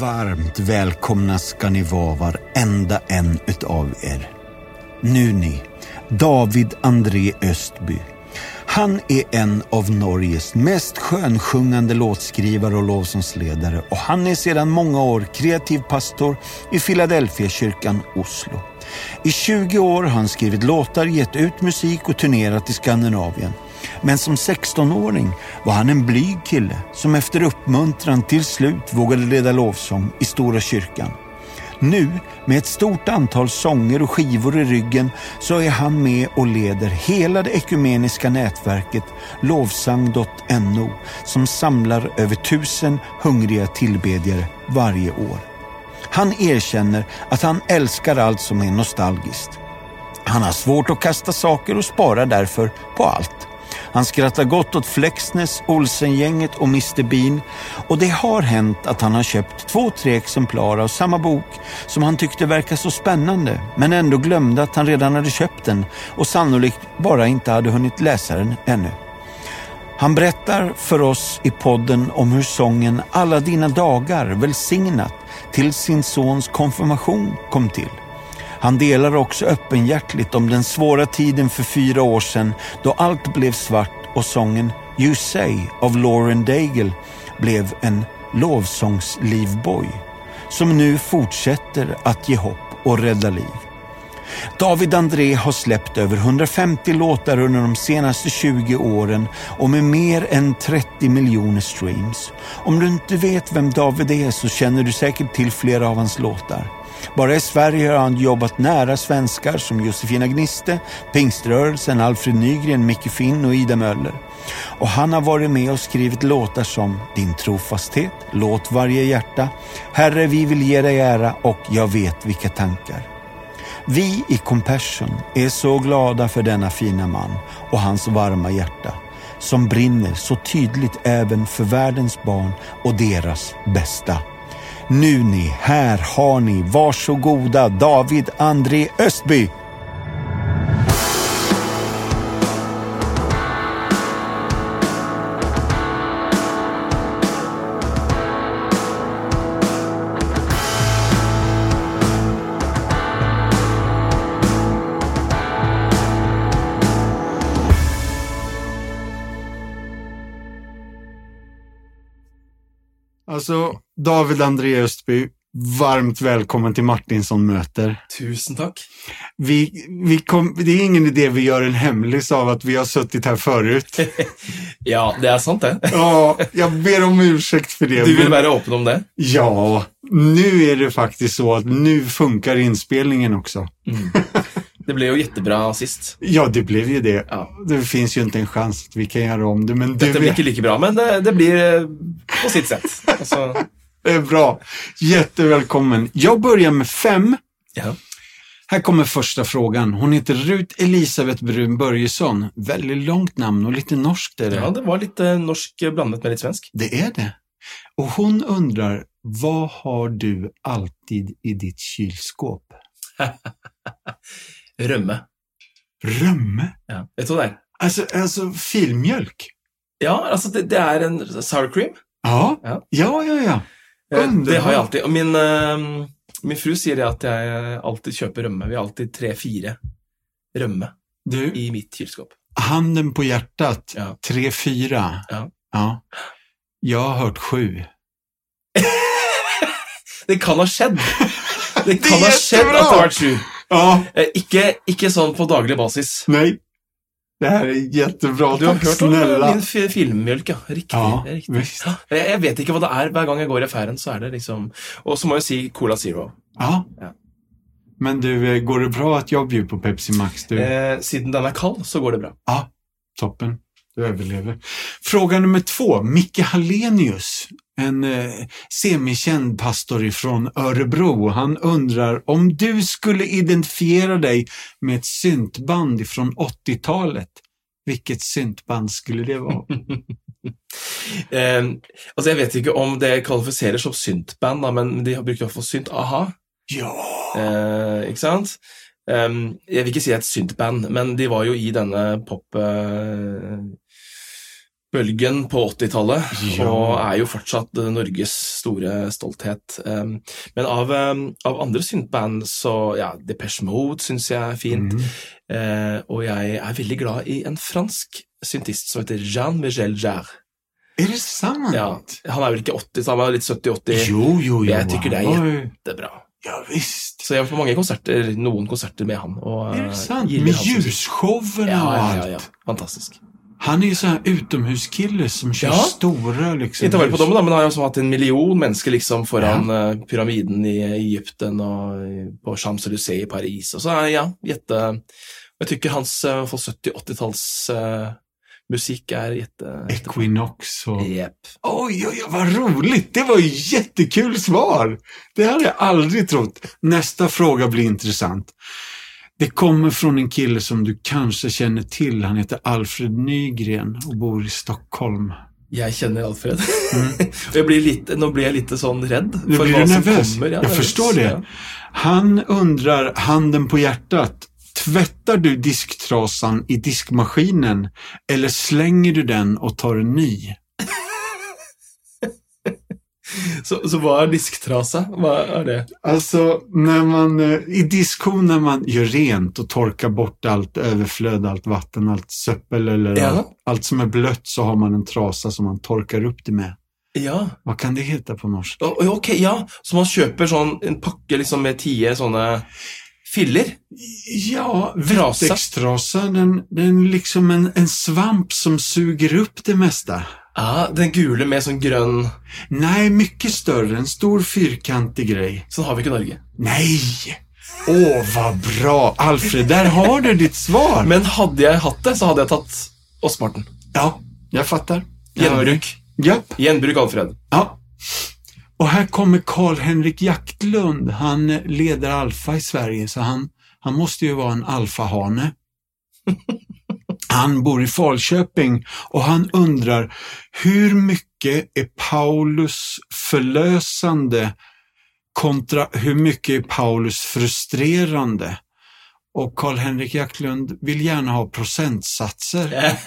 Varmt välkomna ska ni vara varenda en utav er. Nu ni, David André Östby. Han är en av Norges mest skönsjungande låtskrivare och lovsångsledare och han är sedan många år kreativ pastor i Philadelphia-kyrkan Oslo. I 20 år har han skrivit låtar, gett ut musik och turnerat i Skandinavien. Men som 16-åring var han en blyg kille som efter uppmuntran till slut vågade leda lovsång i Stora kyrkan. Nu, med ett stort antal sånger och skivor i ryggen, så är han med och leder hela det ekumeniska nätverket lovsang.no som samlar över tusen hungriga tillbedjare varje år. Han erkänner att han älskar allt som är nostalgiskt. Han har svårt att kasta saker och sparar därför på allt. Han skrattar gott åt Flexness, Olsengänget och Mr Bean och det har hänt att han har köpt två, tre exemplar av samma bok som han tyckte verkade så spännande men ändå glömde att han redan hade köpt den och sannolikt bara inte hade hunnit läsa den ännu. Han berättar för oss i podden om hur sången Alla dina dagar välsignat till sin sons konfirmation kom till. Han delar också öppenhjärtligt om den svåra tiden för fyra år sedan då allt blev svart och sången You Say av Lauren Daigle blev en lovsångslivboj som nu fortsätter att ge hopp och rädda liv. David André har släppt över 150 låtar under de senaste 20 åren och med mer än 30 miljoner streams. Om du inte vet vem David är så känner du säkert till flera av hans låtar. Bara i Sverige har han jobbat nära svenskar som Josefina Gniste, Pingströrelsen, Alfred Nygren, Micke Finn och Ida Möller. Och han har varit med och skrivit låtar som Din trofasthet, Låt varje hjärta, Herre vi vill ge dig ära och Jag vet vilka tankar. Vi i Compassion är så glada för denna fina man och hans varma hjärta som brinner så tydligt även för världens barn och deras bästa. Nu ni, här har ni, varsågoda David André Östby. Alltså, David André Östby, varmt välkommen till Martinsson möter. Tusen tack. Vi, vi kom, det är ingen idé vi gör en hemlis av att vi har suttit här förut. ja, det är sant det. ja, jag ber om ursäkt för det. Du vill vara öppen om det? Ja, nu är det faktiskt så att nu funkar inspelningen också. Mm. Det blev ju jättebra sist. Ja, det blev ju det. Ja. Det finns ju inte en chans att vi kan göra om det. Men Detta blir inte lika bra, men det, det blir eh, på sitt sätt. Alltså... Det är bra. Jättevälkommen. Jag börjar med fem. Ja. Här kommer första frågan. Hon heter Rut Elisabeth Brun Börjesson. Väldigt långt namn och lite norskt är det. Ja, det var lite norsk blandat med lite svensk. Det är det. Och hon undrar, vad har du alltid i ditt kylskåp? Römme. Rømme? Ja, vet du hva det er? Altså, altså filmjølk? Ja, altså det, det er en sour cream. Ja, ja, ja. ja, ja. Underbar. Det har jeg alltid. Min, uh, min fru sier at jeg alltid kjøper rømme. Vi har alltid tre-fire rømme du, i mitt kjøleskap. Handen på hjertet, tre-fire. Ja. ja. Jeg har hørt sju. det kan ha skjedd. Det kan det ha skjedd at det har vært sju. Ja. Eh, ikke, ikke sånn på daglig basis. Nei. Det er jettebra. Du har hørt om min filmmjølk, ja. Riktig. Ja, riktig. Ja, jeg vet ikke hva det er. Hver gang jeg går i affæren, så er det liksom Og så må jeg si Cola Zero. Ja. Ja. Men du, eh, går det bra at jeg byr på Pepsi Max? Du? Eh, siden den er kald, så går det bra. Ja, toppen. Överlever. Fråga nummer två. Micke Hallenius, en eh, semikänd pastor ifrån Örebro. Han undrar om du skulle identifiera dig med ett syntband ifrån 80-talet. Vilket syntband skulle det vara? eh, altså Jeg vet ikke om det kvalifiserer som syntband, da, men de har brukt i hvert fall synt. Aha. Ja! Eh, ikke sant? Um, jeg vil ikke si et syntband, men de var jo i denne pop... Uh, bølgen på 80-tallet, Ja. og er jo fortsatt eh, Norges store stolthet. Men av, av andre syntband så ja, Depeche Mode syns jeg er fint. Mm. Eh, og jeg er veldig glad i en fransk syntist som heter Jean-Michel Jarre. Er det sant? Ja, han er vel ikke 80, så han er litt 70-80. Jo, jo, jo. Jeg tykker det er han var- Det er bra. Ja, visst. Så jeg har på mange konserter, noen konserter med han. Og, eh, det sant? Med hans og ljusshowen Ja, ja, ja. Fantastisk. Han är ju sån här utomhuskille som kör Ja. stora liksom. Ikke bare på dem, da, men har jo også hatt en million mennesker liksom foran eh, pyramiden i Egypten og på Champs-Élysées i Paris. Og så er ja, jätte... Jeg tykker hans uh, 70-80-talls uh, musikk er jätte... Equinox og yep. Oj, oj, oj, vad roligt! Det var ju jättekul svar! Det hadde jeg aldri trodd. Neste fråga blir intressant. Det kommer från en kille som du kanskje kjenner til. Han heter Alfred Nygren og bor i Stockholm. Jeg kjenner Alfred. Mm. blir litt, nå blir jeg litt sånn redd for blir hva du som kommer. Ja, jeg nervøs, förstår det. Han undrer, handen på hjertet, tvättar du disktrasan i diskmaskinen eller slenger du den og tar en ny? Så, så hva er disktrasa? Hva er det? Altså, när man, eh, i disko når man gjør rent og tørker bort alt overflød, alt vatten, alt søppel eller Ja. alt, alt, som er bløtt, så har man en trasa som man tørker opp det med. Ja. Hva kan det hete på norsk? Ok, ja. Så man kjøper sånn en pakke liksom med tie sånne filler? Ja, vettekstrasa. den, den liksom en, en svamp som suger opp det mesta. Ja, den gule med sånn grønn Nej, mycket större. En stor fyrkantig grej. Sånn har vi ikke i Norge. Nej! Åh, vad bra! Alfred, der har du ditt svar! Men hadde jeg hatt det, så hadde jeg tatt Åsmarten. Ja, jeg dig. Gjenbruk. Japp. Gjenbruk Alfred. Ja. Og her kommer Carl-Henrik Jaktlund. Han eh, leder Alfa i Sverige, så han, han måste ju vara en alfahane. Han bor i Falköping och han undrar hur mycket är Paulus förlösande kontra hur mycket är Paulus frustrerande? Och Karl-Henrik Jacklund vill gärna ha procentsatser.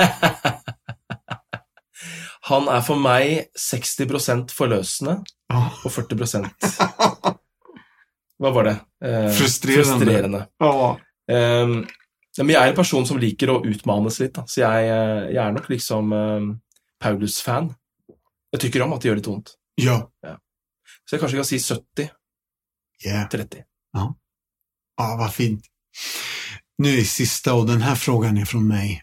Han er for meg 60 forløsende Ja. og 40% Hva var det? Eh, Frustrerende. frustrerande. Ja. Ehm, ja, men jeg er en person som liker å utmanes litt, da. så jeg, eh, jeg er nok liksom uh, Paulus-fan. Jeg tykker om at det gjør litt vondt. Ja. Så jeg kanskje kan si 70-30. Ja. Ja, vad fint. Nu är sista och den här frågan är från mig.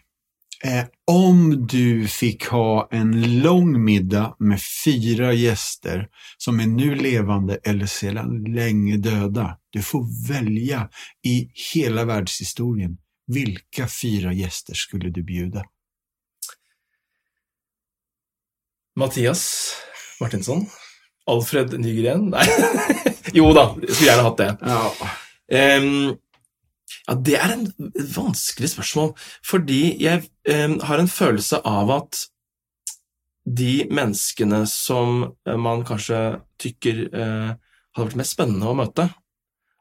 Eh, om du fick ha en lång middag med fyra gäster som är nu levande eller sedan länge döda. Du får välja i hela världshistorien. Vilka fyra gäster skulle du bjuda? Mathias Martinsson. Alfred Nygren. Nei. jo da, jeg skulle gjerne hatt det. Ja. Um, ja, det er en vanskelig spørsmål, fordi jeg um, har en følelse av at de menneskene som eh, man kanskje tykker uh, hadde vært mest spennende å møte,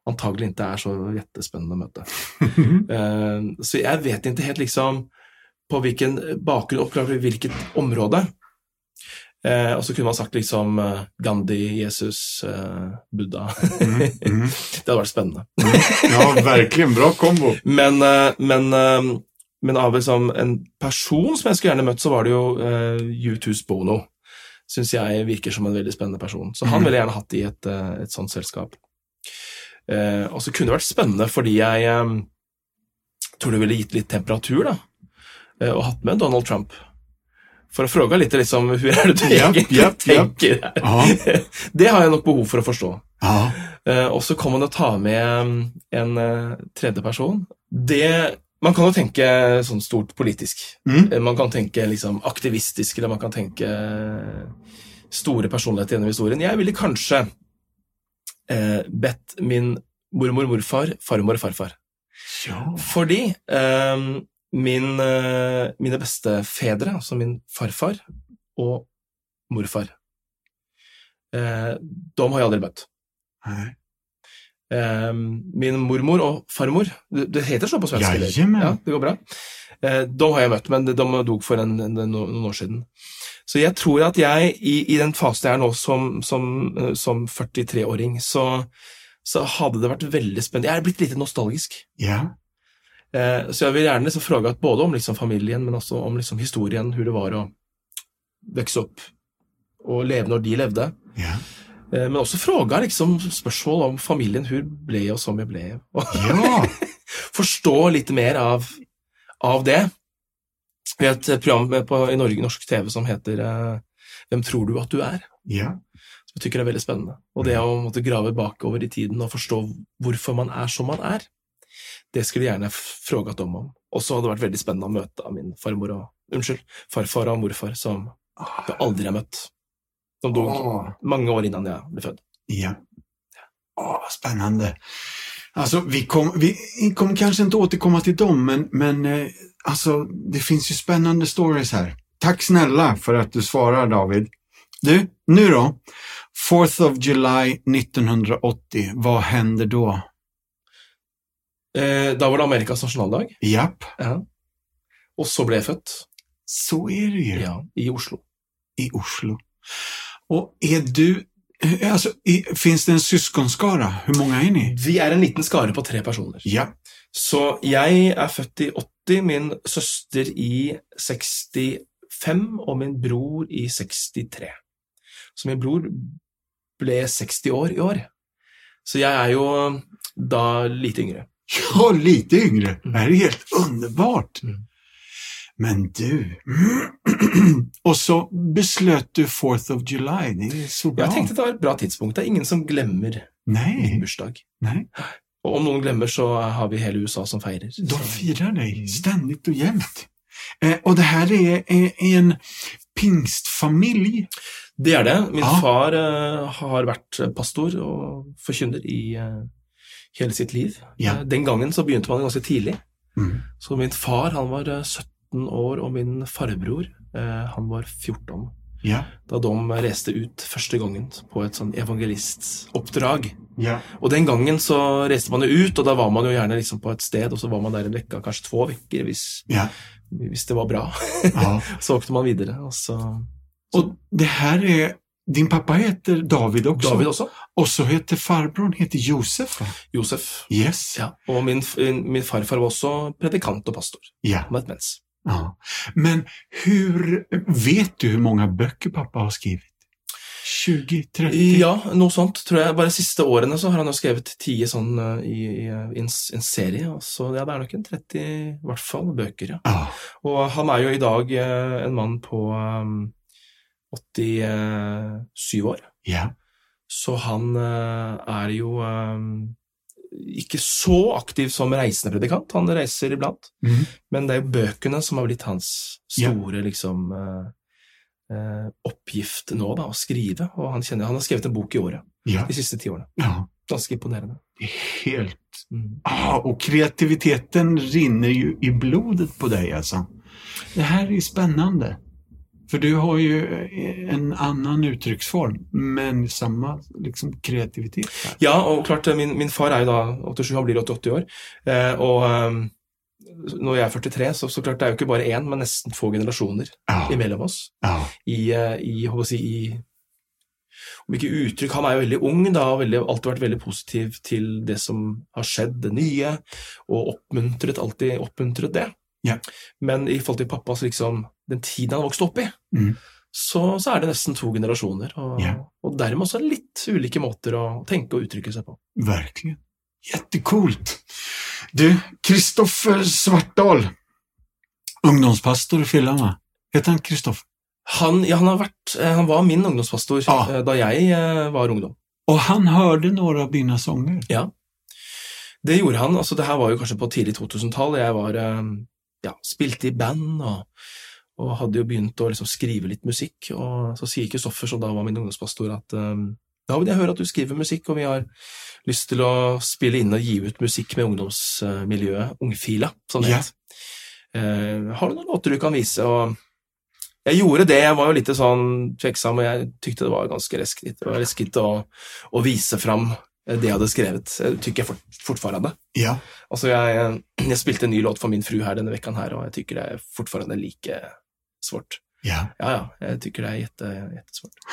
antagelig ikke er så jettespennende å møte. Ehm, så jeg vet ikke helt liksom på hvilken bakgrunn, oppklart hvilket område. Eh, og så kunne man sagt liksom eh, Gandhi, Jesus, eh, Buddha. Mm, mm. Det hadde vært spennende. ja, verkligen. Bra kombo. Men, eh, men, eh, men av liksom en person som jeg skulle gjerne møtt, så var det jo eh, U2s Bono. Syns jeg virker som en veldig spennende person. Så han Mhm. ville jeg gjerne hatt i et, eh, et sånt selskap. Eh, og så kunne det vært spennende fordi jeg eh, tror det ville gitt litt temperatur, da. eh, og hatt med Donald Trump. For å fråge litt liksom, Hvor er det du Japp, egentlig japp, tenker tenker her? Det har jeg nok behov for å forstå. Eh, og så kan man jo ta med mm, en uh, tredje person. Det Man kan jo tenke sånn stort politisk. Mm. Eh, Man kan tenke liksom aktivistisk, eller man kan tenke eh, store personligheter gjennom historien. Jeg ville kanskje eh, bedt min mormor, morfar, farmor og farfar. ja. Fordi eh, min, eh, mine bestefedre, altså min farfar og morfar, eh, de har jeg aldri møtt. Nej. Eh, min mormor og farmor Det, heter sånn på svensk? Jajamän. Ja, det går bra. Eh, de har jeg møtt, men de dog for en, en, noen år siden. Så jeg tror at jeg, i, i den fasen jeg er nå som, som, eh, som 43-åring, så, så hadde det vært veldig spennende. Jeg er blitt litt nostalgisk. Ja. Eh, så jeg vil gjerne liksom fråga både om liksom familien, men også om liksom historien, hvordan det var å vokse opp og leve når de levde. Ja. Eh, men også fråga liksom spørsmål om familien, hvordan ble og som jeg ble. Og Ja. forstå litt mer av, av det. Vi har et program på, i Norge, norsk TV som heter eh, Hvem tror du at du er? Ja. Som jeg tykker er veldig spennende. Og det å måtte grave bakover i tiden og forstå hvorfor man er som man er, det skulle jeg gjerne fråga dem om. Og så hadde det vært veldig spennende å møte min farmor og Unnskyld, farfar og morfar, som jeg aldri har møtt. Som dog mange år innan jeg ble født. Ja. Å, vad spännande. Alltså, vi, kom, vi kommer kanske inte återkomma till dem, men, men eh, alltså, det finns ju spännande stories här. Tack snälla för att du svarar, David. Du, nu då? 4th of July 1980, vad händer då? Eh, da var det Amerikas nasjonaldag, Japp, ja. og så ble jeg født så är det ju. ja, i Oslo. I Oslo. Och är du, eh, Fins finns det en søskenskare? Hvor mange er ni? Vi er en liten skare på tre personer. Ja. Så jeg er født i 80, min søster i 65 og min bror i 63. Så min bror ble 60 år i år. Så jeg er jo da lite yngre. Ja, lite yngre. Det er helt underbart. Mm. Men du Og så besløt du 4th of July. Det er så bra. Jeg tenkte det var et bra tidspunkt. Det er ingen som glemmer Nei. min bursdag. Nei. Og om noen glemmer, så har vi hele USA som feirer. De feirer deg stendig og jevnt. Eh, og det her er en pingstfamilie. Det er det. Min ja. far eh, har vært pastor og forkynner i eh, hele sitt liv. Ja. Eh, den gangen så begynte man ganske tidlig. Mm. Så min far han var eh, 17 18 år, og min farbror eh, han var 14 ja. da de reiste ut første gangen på et sånn evangelistoppdrag. Ja. Og den gangen så reiste man jo ut, og da var man jo gjerne liksom på et sted, og så var man der en uke, kanskje to uker, hvis, ja. hvis, det var bra. så åkte man videre. Og, så, så. og det her er din pappa heter David også. David også. Og så heter farbroren heter Josef. Josef. Yes. Ja. Og min, min, farfar var også predikant og pastor. Ja. Han het Mens ja. Men hur, vet du hur många böcker pappa har skrivit? 20, 30? Ja, noe sånt, tror jeg. Bare de siste årene så har han jo skrevet ti sånn i, i, i en, en serie. Så ja, det er nok en 30, i hvert fall, bøker, ja. Ah. Og han er jo i dag eh, en mann på um, 87 år. Ja. Så han eh, er jo um, ikke så aktiv som reisende predikant. Han reiser iblant. Mm. Men det er jo bøkene som har blitt hans Ja. store liksom eh, eh, oppgift nå, da, å skrive. Og han, kjenner, han har skrevet en bok i året Ja. de siste ti årene. ja. Ganske imponerende. Helt. Mm. Ah, Og kreativiteten rinner jo i blodet på deg, altså. Det her er spännande. För du har ju eh, en annan uttrycksform, men samma liksom, kreativitet. här. Ja, og klart, eh, min, min far er jo da 87, han blir 88 år. Eh, og eh, når jeg er 43, så, så klart det er jo ikke bare én, men nesten få generasjoner Ja, imellom oss. ja, I, eh, i, si, i om ikke uttrykk Han er jo veldig ung, da, og veldig, alltid vært veldig positiv til det som har skjedd, det nye, og oppmuntret, alltid oppmuntret det. Ja. Men i forhold til pappas liksom, den tiden han vokste opp i, Mm. så, så er det nesten to generasjoner. Og, yeah. og dermed også litt ulike måter å tenke og uttrykke seg på. verkligen. Jättecoolt. Du, Kristoffer Svartdal, ungdomspastor i va? Heter han Kristoffer? Han, ja, han, har vært, eh, han var min ungdomspastor Ja. eh, da jeg eh, var ungdom. Og han hørte noen av dina sånger. Det gjorde han. altså Det her var jo kanskje på tidlig 2000-tall. Jeg var ja, spilte i band og, og hadde jo begynt å liksom skrive litt musikk. Og så sier Kristoffer, som da var min ungdomspastor, at um, David, jeg hører at du skriver musikk, og vi har lyst til å spille inn og gi ut musikk med ungdomsmiljøet, Ungfila, som det het. Eh, har du noen låter du kan vise? Og jeg gjorde det. Jeg var jo litt sånn tveksam, og jeg tykte det var ganske reskritt, det var reskritt å, å vise fram det jeg hadde skrevet, tykker jeg fort, fortfarande. Ja. Altså, jeg, jeg, spilte en ny låt for min fru her denne vekken, her, og jeg tykker det er fortfarande like svårt. Ja. Ja, ja, jeg tykker det er jätte, jättesvårt.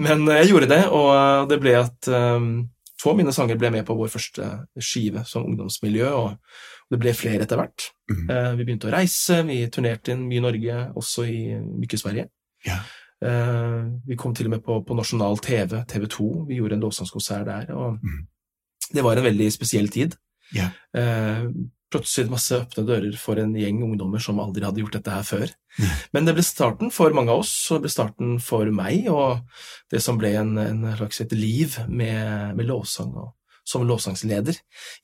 Men jeg gjorde det, og det ble at um, to av mine sanger ble med på vår første skive som ungdomsmiljø, og det ble flere etter hvert. Mm. Uh, vi begynte å reise, vi turnerte inn mye i Norge, også i mye Sverige. Ja. Uh, vi kom til og med på, på nasjonal TV, TV 2, vi gjorde en lovsangskonsert der, og Mm. det var en veldig spesiell tid. Ja. Uh, plutselig masse åpne dører for en gjeng ungdommer som aldri hadde gjort dette her før. Men det ble starten for mange av oss, og det ble starten for meg, og det som ble en, en slags et liv med, med lovsang og som lovsangsleder.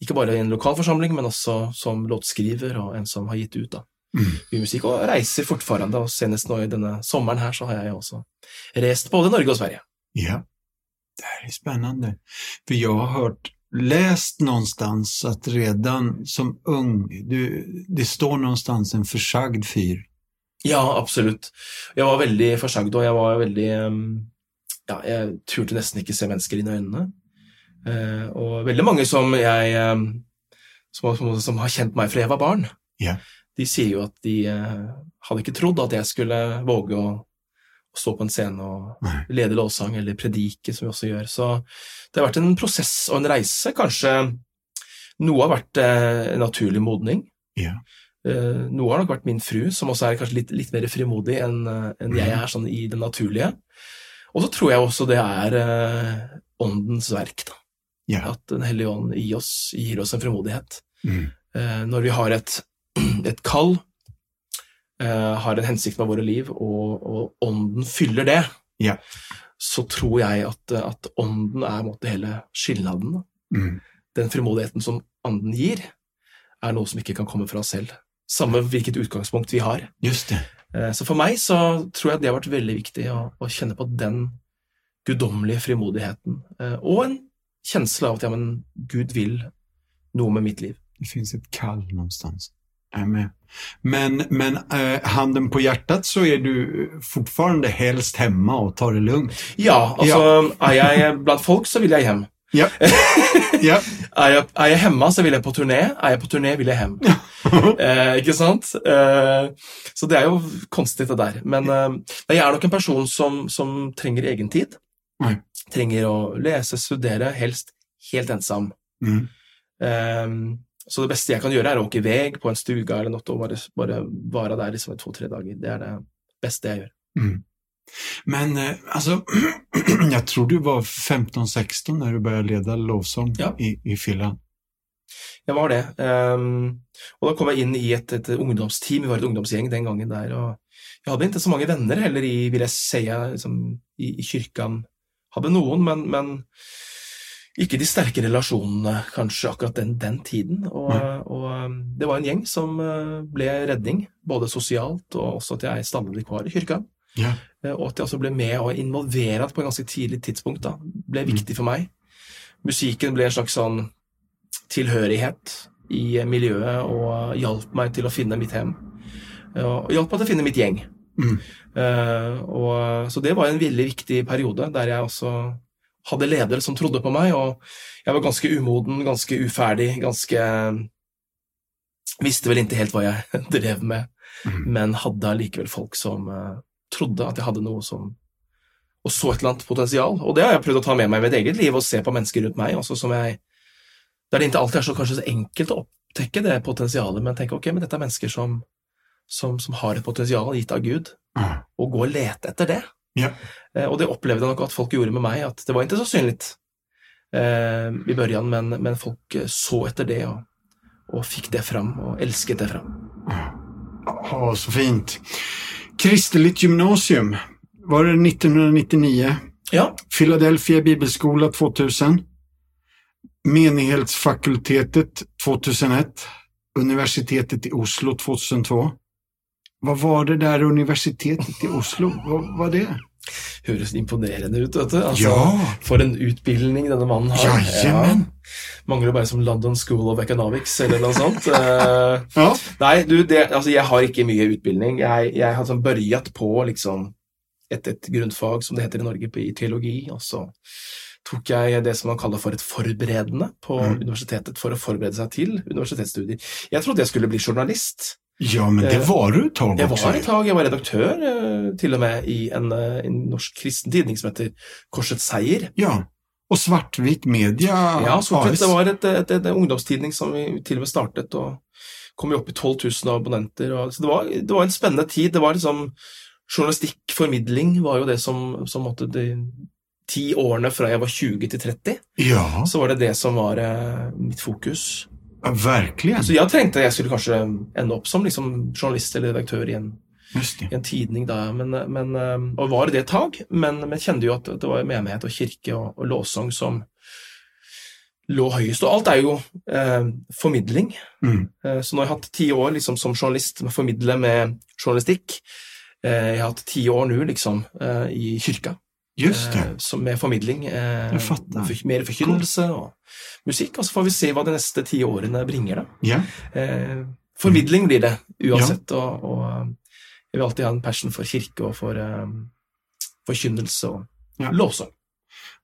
Ikke bare i en lokalforsamling, men også som låtskriver og en som har gitt ut da, Mm. musikk, og reiser fortfarande. Og senest nå i denne sommeren her så har jeg også reist både Norge og Sverige. Ja, det er spennende. For jeg har hört, läst någonstans att redan som ung, du, det står någonstans en försagd fyr. Ja, absolutt. Jeg var veldig forsagd, og jeg var veldig um, Ja, jeg turte nesten ikke se mennesker inn i øynene. Eh, og veldig mange som jeg um, som, som, som har kjent meg fra jeg var barn, yeah. de sier jo at de eh, hadde ikke trodd at jeg skulle våge å stå på en scene og lede lovsang eller predike, som vi også gjør. Så det har vært en prosess og en reise. Kanskje noe har vært eh, naturlig modning. Ja. Eh, noe har nok vært min fru, som også er kanskje litt, litt mer frimodig enn en jeg er sånn i det naturlige. Og så tror jeg også det er eh, åndens verk, da. Ja. At Den hellige ånd i oss gir oss en frimodighet. Mm. Eh, når vi har et, et kall, eh, har en hensikt med våre liv, og, og ånden fyller det, Ja. så tror jeg at, at ånden er måte hele skilnaden. Mm. Den frimodigheten som anden gir, er noe som ikke kan komme fra oss selv. Samme hvilket utgangspunkt vi har. Just det. Eh, Så for meg så tror jeg det har vært veldig viktig å, å kjenne på den guddommelige frimodigheten, eh, og en kjensle av at ja, men Gud vil noe med mitt liv. Det finnes et kall noe Jag är med. Men, men eh, handen på hjärtat så är du fortfarande helst hemma och tar det lugnt. Ja, altså er jeg blant folk, så vil jeg hjem. Ja. ja. Er jeg, er jeg hjemme, så vil jeg på turné. Er jeg på turné, vil jeg hjem. eh, ikke sant? Eh, så det er jo konstig, det der. Men eh, jeg er nok en person som, som trenger egen tid. Nei. Trenger å lese, studere, helst helt ensom. Mm. Så det beste jeg kan gjøre, er å åke vei på en stuga eller noe og bare, bare være der liksom to-tre dager. Det er det beste jeg gjør. Mm. Men eh, jeg jag tror du var 15-16 da du begynte å lede lovsang Ja. i, i Finland. Jeg var det. Um, og da kom jeg inn i et, et ungdomsteam, vi var et ungdomsgjeng den gangen der, og jeg hadde ikke så mange venner heller i, vil jeg si, liksom, i, i kirken. Hadde noen, men, men ikke de sterke relasjonene kanskje akkurat den, den tiden. Og, og um, det var en gjeng som uh, ble redning, både sosialt og også at jeg stammet kvar i kyrka. Ja. Eh, Og at jeg også ble med og involveret på et ganske tidlig tidspunkt, da, ble viktig for meg. Musikken ble en slags sånn tilhørighet i miljøet og hjalp meg til å finne mitt hjem. Og hjalp meg til å finne mitt gjeng. Mm. Uh, og, så det var en veldig viktig periode der jeg også hadde ledere som trodde på meg, og jeg var ganske umoden, ganske uferdig, ganske Visste vel ikke helt hva jeg drev med, Mm. men hadde allikevel folk som uh, trodde at jeg hadde noe som Og så et eller annet potensial. Og det har jeg prøvd å ta med meg i mitt eget liv, og se på mennesker rundt meg også som jeg Der det ikke alltid er så kanskje så enkelt å opptekke det potensialet, men tenke ok, men dette er mennesker som, som, som har et potensial gitt av Gud, mm. og gå og lete etter det. Ja. Eh, og det opplevde jeg nok at folk gjorde med meg, at det var ikke så synlig eh, i børjan, men, men folk eh, så etter det og, og fikk det fram, og elsket det fram. Ja, så fint. Kristelig gymnasium. Var det 1999? Ja, Philadelphia bibelskola 2000. Menighetsfakultetet 2001. Universitetet i Oslo 2002. Vad var det der universitetet i Oslo? Hva var det? høres imponerende ut, vet du. Altså, Ja. For en utbildning denne mannen har. Jajamän. Mangler bare som London School of Economics eller noe sånt. Eh, Ja. Nei, du, det, altså, jeg har ikke mye utbildning. Jeg, jeg har sånn børjat på liksom et, et grunnfag, som det heter i Norge, i teologi, og så tok jeg det som man kaller for et forberedende på Mm. universitetet for å forberede seg til universitetsstudier. Jeg trodde jeg skulle bli journalist. Ja, men det Eh, var du et tag Jeg var et tag, jeg var redaktør eh, til og med i en, eh, en norsk kristen tidning som heter Korsets Seier. Ja, og Svartvik media. Ja, AS. det var et, et, et, ungdomstidning som vi til og med startet, og kom jo opp i 12 000 abonnenter. Og, så det var, det var en spennende tid. Det var liksom Journalistikk, formidling, var jo det som, som måtte de ti årene fra jeg var 20 til 30, Ja, så var det det som var eh, mitt fokus. Ja, verkligen. Så jeg tenkte jeg skulle kanskje ende opp som liksom, journalist eller redaktør i en, i en tidning, da, men, men, eh, og var det et tag, men, men kjente jo at det var menighet og kirke og, og lovsang som lå høyest. Og alt er jo eh, formidling. Mm. Eh, så nå har jeg hatt ti år liksom, som journalist med formidle med journalistikk. Eh, jeg har hatt ti år nå liksom, eh, i kyrka Just det. eh, som med formidling. Eh, mer forkynnelse og musikk. Og så får vi se hva de neste ti årene bringer. da. Yeah. Eh, formidling blir det uansett, og, og eh, jeg vil alltid ha en passion for kirke og for eh, forkynnelse og Ja. lovsang.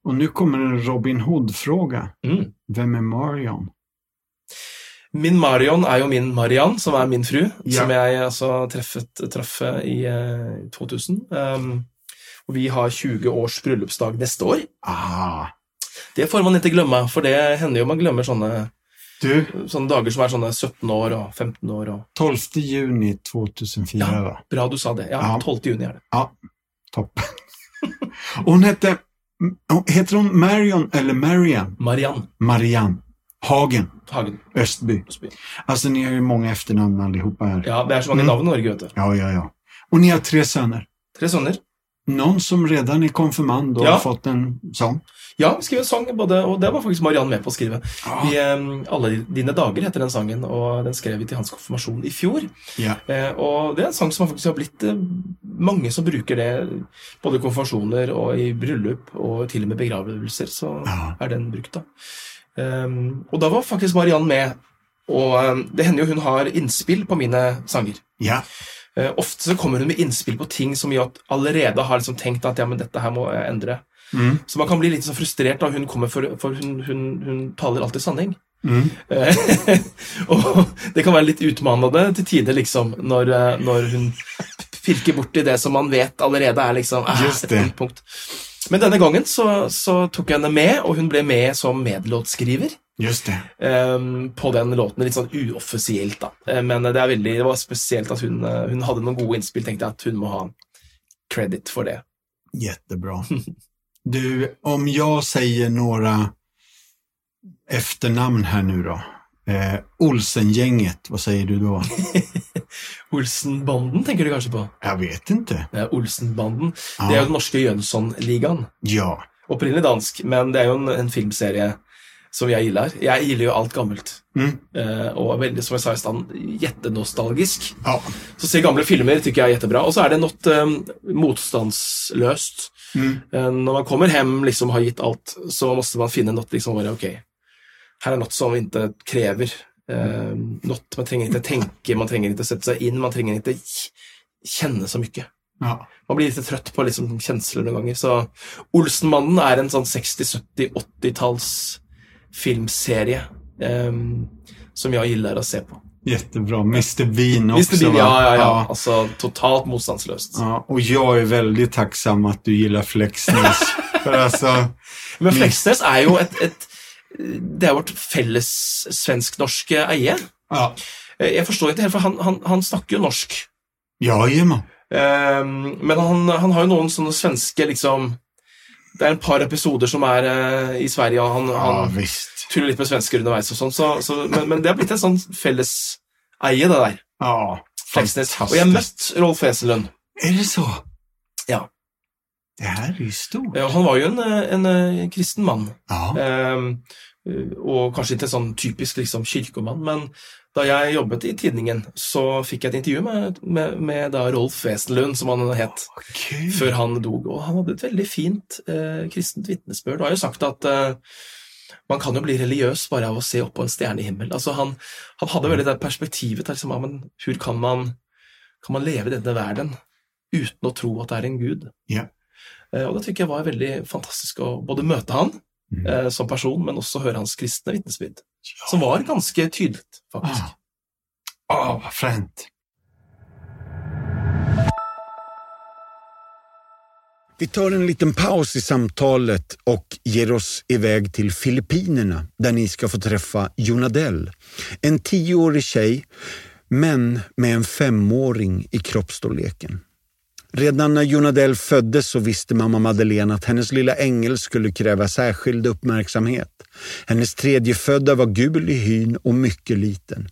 Og nå kommer en Robin Hood-fråga. Mm. Hvem er Marion? Min Marion er jo min Mariann, som er min fru, Ja. som jeg altså treffet, traff i eh, 2000. Um, og vi har 20 års bryllupsdag neste år. Ah, Det får man ikke glemme, for det hender jo man glemmer sånne, du, sånne dager som er sånne 17 år og 15 år. Og, 12 juni 2004 Ja. bra du sa det. Ja, Ja. 12. juni er det. Ja, topp. Hun heter heter hun Marion eller Marian? Marianne. Marianne Hagen, Hagen. Østby. Østby. Altså, ni har jo mange efternamn allihopa her. Ja, det er så mange Mm. navn i Norge, vet du. Ja, ja, ja. Og ni har tre sønner. Tre sønner. Någon som redan er konfirmand og Ja. har fått en sang? Ja, vi skrev en sang, både, og det var faktisk Mariann med på å skrive. Ah. Vi, Alle dine dager heter den sangen, og den skrev vi til hans konfirmasjon i fjor. ja. Eh, og det er en sang som faktisk har blitt eh, mange som bruker det, både i konfirmasjoner og i bryllup, og til og med begravelser, så ah. er den brukt, da. Um, og da var faktisk Mariann med, og um, det hender jo hun har innspill på mine sanger. Ja. Eh, ofte så kommer hun med innspill på ting som vi allerede har liksom tenkt at ja, men dette her må jeg endre. Mm. Så man kan bli litt så frustrert da hun kommer, for, for hun, hun, hun taler alltid sanning. Mm. Eh, og det kan være litt utmanende til tider, liksom, når, eh, når hun pirker borti det som man vet allerede er liksom eh, Just et det. punkt. Men denne gangen så, så tok jeg henne med, og hun ble med som medlåtskriver Just det. Um, på den låten, litt sånn uoffisielt, da. Eh, men det, veldig, det var spesielt at hun, eh, hun hadde noen gode innspill, tenkte jeg at hun må ha credit for det. Jättebra. Du, om jag säger några efternamn här nu då. Eh, Olsengänget, vad säger du då? Olsenbanden tenker du kanskje på? Jeg vet ikke. Er Olsenbanden. Ja. Det er jo den norske Jønsson-ligaen. Ja. Opprinnelig dansk, men det er jo en, en filmserie som jeg giller. Jeg giller jo alt gammelt. Mm. Uh, og er veldig, som jeg sa i stand, gjettenostalgisk. Ja. Så se gamle filmer tykker jeg er jettebra. Og så er det noe eh, motstandsløst. Mm. Uh, når man kommer hjem, liksom har gitt alt, så måtte man finne noe liksom bare, ok, her er noe som ikke krever uh, noe. Man trenger ikke tenke, man trenger ikke sette seg inn, man trenger ikke kjenne så mye. Ja. Man blir litt trøtt på liksom kjensler noen ganger. Så Olsenmannen er en sånn 60-, 70-, 80-talls filmserie um, som jeg gillar å se på. Jättebra. Mr Bean också Mr. Bean, va? ja, ja, ja. Altså totalt motstandsløst. Ja, och jag är väldigt tacksam att du gillar Flexness. För alltså, Men Fleksnes er jo et, et Det er vårt felles svensk-norske eie. ja. Eh, Jeg forstår ikke helt, for han, han, han snakker jo norsk. Ja, Jajamän. Um, men han, han har jo noen sånne svenske liksom Det er en par episoder som er uh, i Sverige, og han, han ja, tuller litt med svensker underveis og sånn, så, så, men, men det har blitt et sånn felleseie, det der. Ja, fantastisk. Og jeg har møtt Rolf Wesenlund. Er det så? Ja. Det er stort. Ja, Han var jo en, en, en, eh, kristen mann, Ja. Eh, og kanskje ikke en sånn typisk liksom, kirkemann, men da jeg jobbet i tidningen, så fikk jeg et intervju med, med, med da Rolf Wesenlund, som han het. okay. før han dog. Og han hadde et veldig fint eh, kristent vitnesbyrd. Og har jo sagt at eh, man kan jo bli religiøs bare av å se opp på en stjernehimmel. Altså han, han hadde veldig det perspektivet der, liksom, ja, men hvor kan man, kan man leve i denne verden uten å tro at det er en gud? Yeah. Eh, og det tykker jeg var veldig fantastisk å både møte han. Eh, som person, men også høre hans kristne vitnesbyrd. Ja. Som var ganske tydelig, faktisk. Ah. oh, vad. Vi tar en liten paus i samtalet og ger oss iväg til Filippinerna der ni skal få träffa Jonadell. En tioårig tjej, men med en femåring i kroppsstorleken. Redan när Jonadell föddes så visste mamma Madeleine att hennes lilla ängel skulle kräva särskild uppmärksamhet. Hennes tredje födda var gul i hyn och mycket liten.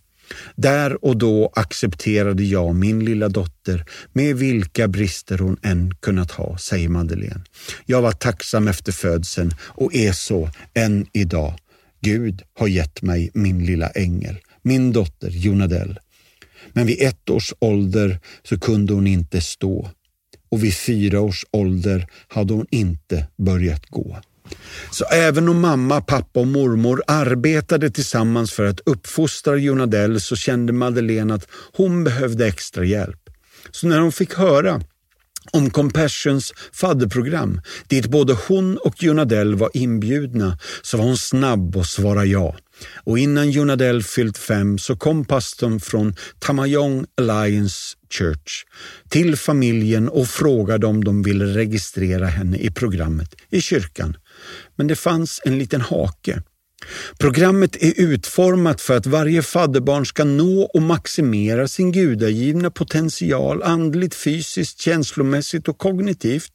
Där och då accepterade jag min lilla dotter med vilka brister hon än kunnat ha, säger Madeleine. Jag var tacksam efter födseln och är så än idag. Gud har gett mig min lilla ängel, min dotter Jonadell. Men vid ett års ålder så kunde hon inte stå och vid fyra års ålder hade hon inte börjat gå. Så även om mamma, pappa och mormor arbetade tillsammans för att uppfostra Jonadell så kände Madeleine att hon behövde extra hjälp. Så när hon fick höra om Compassions fadderprogram, dit både hon och Jonadell var inbjudna, så var hon snabb att svara ja. Och innan Jonadell fyllt fem så kom pastorn från Tamayong Alliance Church till familjen och frågade om de ville registrera henne i programmet i kyrkan. Men det fanns en liten hake. Programmet är utformat för att varje fadderbarn ska nå och maximera sin gudagivna potential andligt, fysiskt, känslomässigt och kognitivt.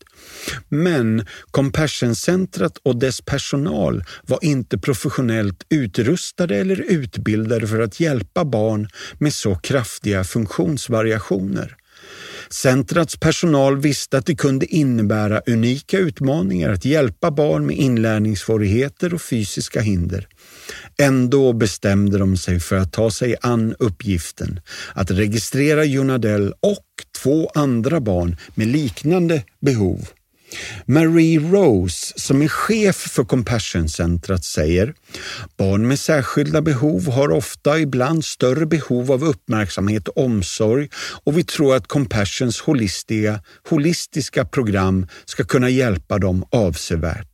Men Compassion-centret och dess personal var inte professionellt utrustade eller utbildade för att hjälpa barn med så kraftiga funktionsvariationer. Centrats personal visste att det kunde innebära unika utmaningar att hjälpa barn med inlärningssvårigheter och fysiska hinder. Ändå bestämde de sig för att ta sig an uppgiften att registrera Jonadell och två andra barn med liknande behov Marie Rose, som är chef för Compassion-centret, säger barn med särskilda behov har ofta ibland större behov av uppmärksamhet och omsorg och vi tror att Compassions holistiska, holistiska program ska kunna hjälpa dem avsevärt.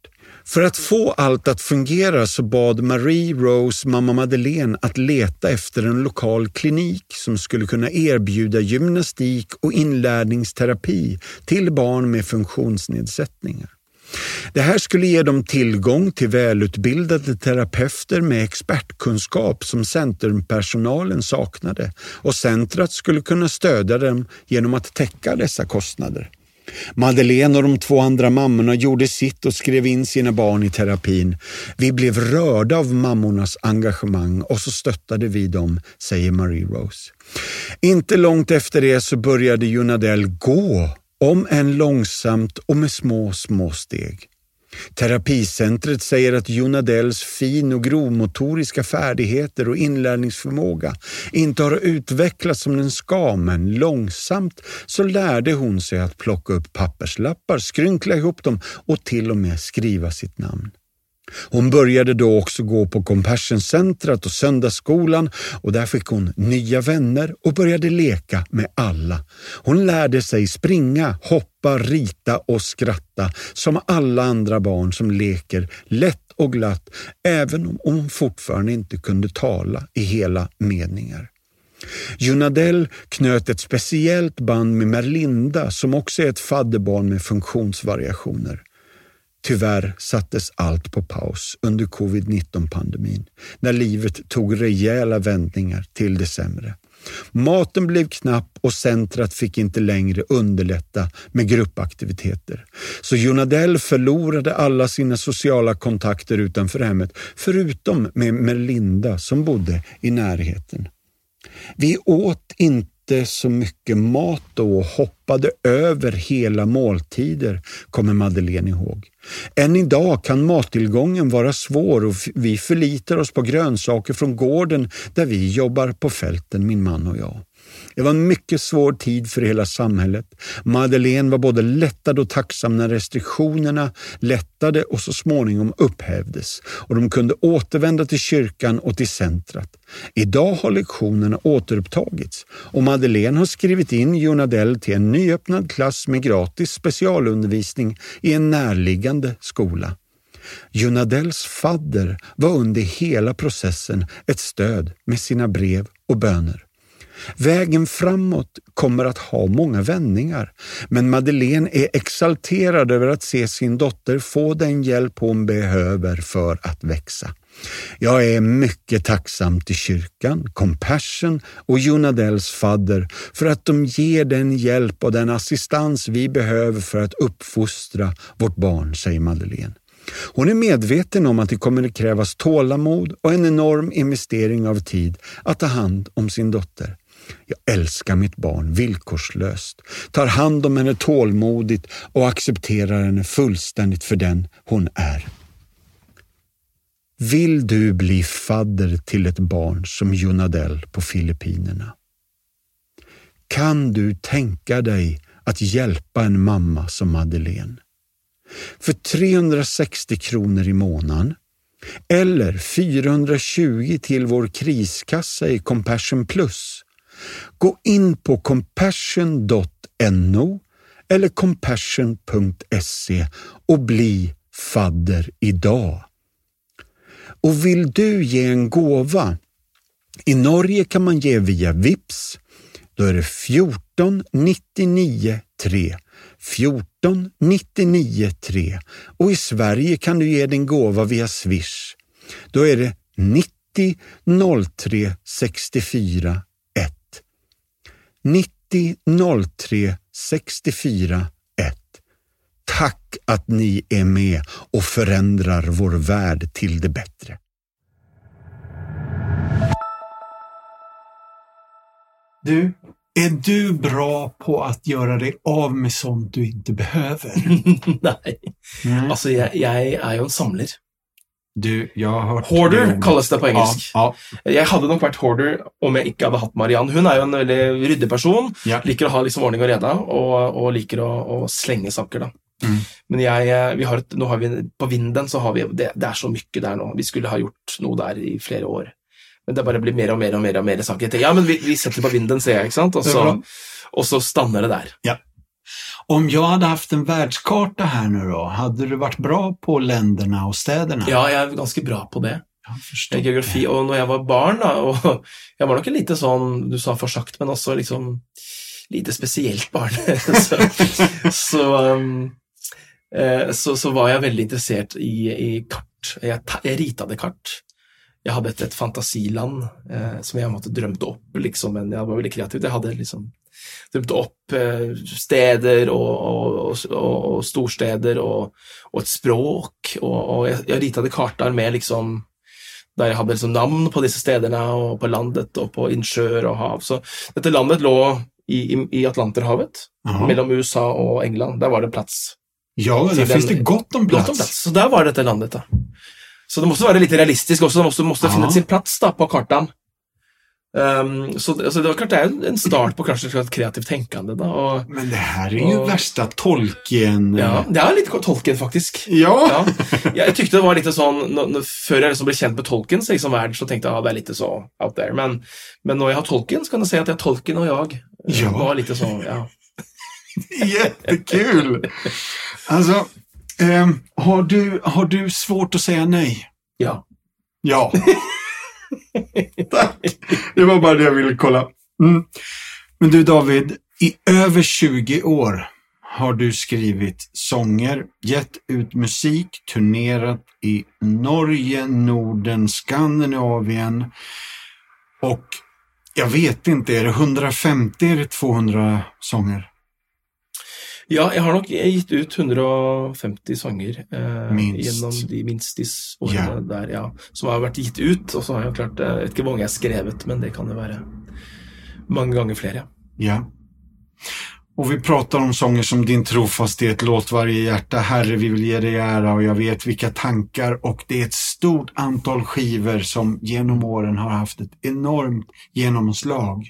För att få allt att fungera så bad Marie Rose mamma Madeleine att leta efter en lokal klinik som skulle kunna erbjuda gymnastik och inlärningsterapi till barn med funktionsnedsättningar. Det här skulle ge dem tillgång till välutbildade terapeuter med expertkunskap som centrumpersonalen saknade och centret skulle kunna stödja dem genom att täcka dessa kostnader. Madeleine och de två andra mammorna gjorde sitt och skrev in sina barn i terapin. Vi blev rörda av mammornas engagemang och så stöttade vi dem, säger Marie Rose. Inte långt efter det så började Junadell gå, om än långsamt och med små, små steg. Terapicentret säger att Jonadells fin och grovmotoriska färdigheter och inlärningsförmåga inte har utvecklats som den ska, men långsamt så lärde hon sig att plocka upp papperslappar, skrynkla ihop dem och till och med skriva sitt namn. Hon började då också gå på Compassion-centret och söndagsskolan och där fick hon nya vänner och började leka med alla. Hon lärde sig springa, hoppa, rita och skratta som alla andra barn som leker lätt och glatt även om hon fortfarande inte kunde tala i hela meningar. Junadell knöt ett speciellt band med Merlinda som också är ett fadderbarn med funktionsvariationer. Tyvärr sattes allt på paus under covid-19-pandemin när livet tog rejäla vändningar till det sämre. Maten blev knapp och centret fick inte längre underlätta med gruppaktiviteter. Så Jonadell förlorade alla sina sociala kontakter utanför hemmet, förutom med Melinda som bodde i närheten. Vi åt inte så mycket mat och hoppade över hela måltider, kommer Madeleine ihåg. Än idag kan mattillgången vara svår och vi förlitar oss på grönsaker från gården där vi jobbar på fälten, min man och jag. Det var en mycket svår tid för hela samhället. Madeleine var både lättad och tacksam när restriktionerna lättade och så småningom upphävdes och de kunde återvända till kyrkan och till centret. Idag har lektionerna återupptagits och Madeleine har skrivit in Jonadell till en nyöppnad klass med gratis specialundervisning i en närliggande skola. Junadells fadder var under hela processen ett stöd med sina brev och böner. Vägen framåt kommer att ha många vändningar, men Madeleine är exalterad över att se sin dotter få den hjälp hon behöver för att växa. Jag är mycket tacksam till kyrkan, Compassion och Jonadells fadder för att de ger den hjälp och den assistans vi behöver för att uppfostra vårt barn, säger Madeleine. Hon är medveten om att det kommer att krävas tålamod och en enorm investering av tid att ta hand om sin dotter. Jag älskar mitt barn villkorslöst, tar hand om henne tålmodigt och accepterar henne fullständigt för den hon är. Vill du bli fadder till ett barn som Jonadell på Filippinerna? Kan du tänka dig att hjälpa en mamma som Madeleine? För 360 kronor i månaden eller 420 till vår kriskassa i Compassion Plus. Gå in på compassion.no eller compassion.se og bli fadder i dag. Och vill du ge en gåva? I Norge kan man ge via VIPS. Då är det 14 99 3. 14 99 3. Och i Sverige kan du ge din gåva via Swish. Då är det 90 03 64 1. 90 03 64 1. Tack att ni är med och förändrar vår värld till det bättre. Du, är du bra på att göra dig av med sånt du inte behöver? Nei. Mm. alltså jag, jeg er jo en samler. Du, jeg har hørt Hoarder det kalles det på engelsk. Ja, Jeg hadde nok vært hoarder om jeg ikke hadde hatt Mariann. Hun er jo en veldig ryddig person. yeah. Liker å ha liksom ordning og reda, og, og liker å, å slenge saker. da. Mm. Men jeg, eh, vi har et, nå har vi, på Vinden så har vi det, det er så mye der nå. Vi skulle ha gjort noe der i flere år. Men det bare blir mer og mer og mer, og mer saker. Jeg tenker, Ja, men vi, vi setter på Vinden, ser jeg. ikke sant? Og så, og så stander det der. Om jag hade haft en världskarta här nu då, hade du varit bra på länderna och städerna? Ja, jeg er ganske bra på det. jag förstår. Geografi. Og når jeg var barn, da, og jeg var nok en lite sånn, du sa forsagt, men også liksom lite spesielt barn, så, så, um, eh, så, så var jeg veldig interessert i, i kart. Jeg, jeg rita det kart. Jeg hadde et, et fantasiland eh, som jeg måtte drømte opp, liksom, men jeg var veldig kreativ. Jeg hadde liksom drømte opp eh, steder og, og, og, og storsteder og, et språk, og, jeg, jeg rita det kartet med liksom der jeg hadde liksom navn på disse stedene, og på landet, og på innsjøer og hav. Så dette landet lå i, i, i Atlanterhavet, Aha. mellom USA og England. Der var det plass. Ja, der fins det godt om plass. Godt om plass. Så der var dette landet, da. Så det måste være litt realistisk også. Det måtte, måtte finne sin plass da, på kartan. Um, så altså, det var klart det er en start på kanskje et kreativt tenkende. Da, og, Men det her er jo og, verste tolken ja, det er litt tolken, faktisk. Ja. Ja. Jeg tykte det var litt sånn når, når, Før jeg liksom ble kjent med Tolkiens liksom, så tenkte jeg at det er litt så out there. Men, men når jeg har tolken, så kan jeg si at jeg har tolken og jeg. Ja. Var litt sånn, ja. Jättekul! Alltså, um, har, du, har du svårt å säga nej? ja. Ja. Tack. Det var bara det jag ville kolla. Mm. Men du David, i över 20 år har du skrivit sånger, gett ut musik, turnerat i Norge, Norden, Skandinavien och jag vet inte, är det 150 eller 200 sånger? Ja, jeg har nok gitt ut 150 sanger eh, gjennom de minst de s- årene der, ja. Som har vært gitt ut. Og så har jeg klart eh, Jeg vet ikke hvor mange jeg har skrevet, men det kan jo være mange ganger flere. Ja. og vi prater om sanger som Din trofasthet, Låt varje hjertet», Herre vi vil ge deg ære, og jeg vet hvilke tanker, og det er et stort antall skiver som gjennom åren har haft et enormt genomslag.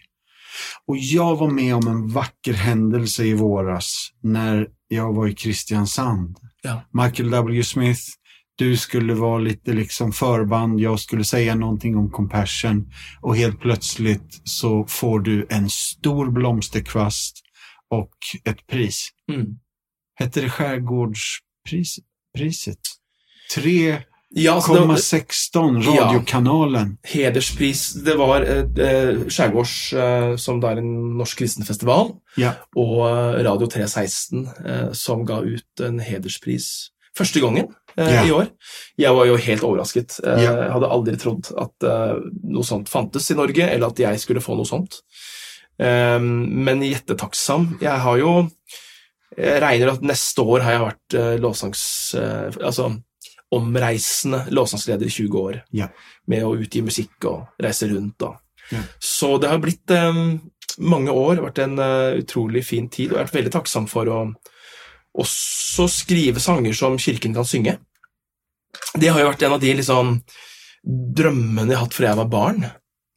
Och jag var med om en vacker händelse i våras när jag var i Kristiansand. Ja. Michael W. Smith, du skulle vara lite liksom förband, jag skulle säga någonting om compassion och helt plötsligt så får du en stor blomsterkvast och ett pris. Mm. Hette det Skärgårdspriset? Priset? Ja, var 3,16 radiokanalen. hederspris Det var eh, eh, Skjærgårds, eh, som det er en norsk kristenfestival, Ja. og eh, Radio 316, eh, som ga ut en hederspris første gangen eh, Ja. i år. Jeg var jo helt overrasket. Eh, Ja. Jeg hadde aldri trodd at noe sånt fantes i Norge, eller at jeg skulle få noe sånt. Men gjettetakksam. Jeg har jo Jeg regner at neste år har jeg vært eh, lovsangs... Altså omreisende lovsangsleder i 20 år Ja. med å utgi musikk og reise rundt. Ja. Så det har blitt eh, mange år, det har vært en uh, utrolig fin tid, og jeg har vært veldig takksom for å også skrive sanger som Kirken kan synge. Det har jo vært en av de liksom, drømmene jeg har hatt fra jeg var barn.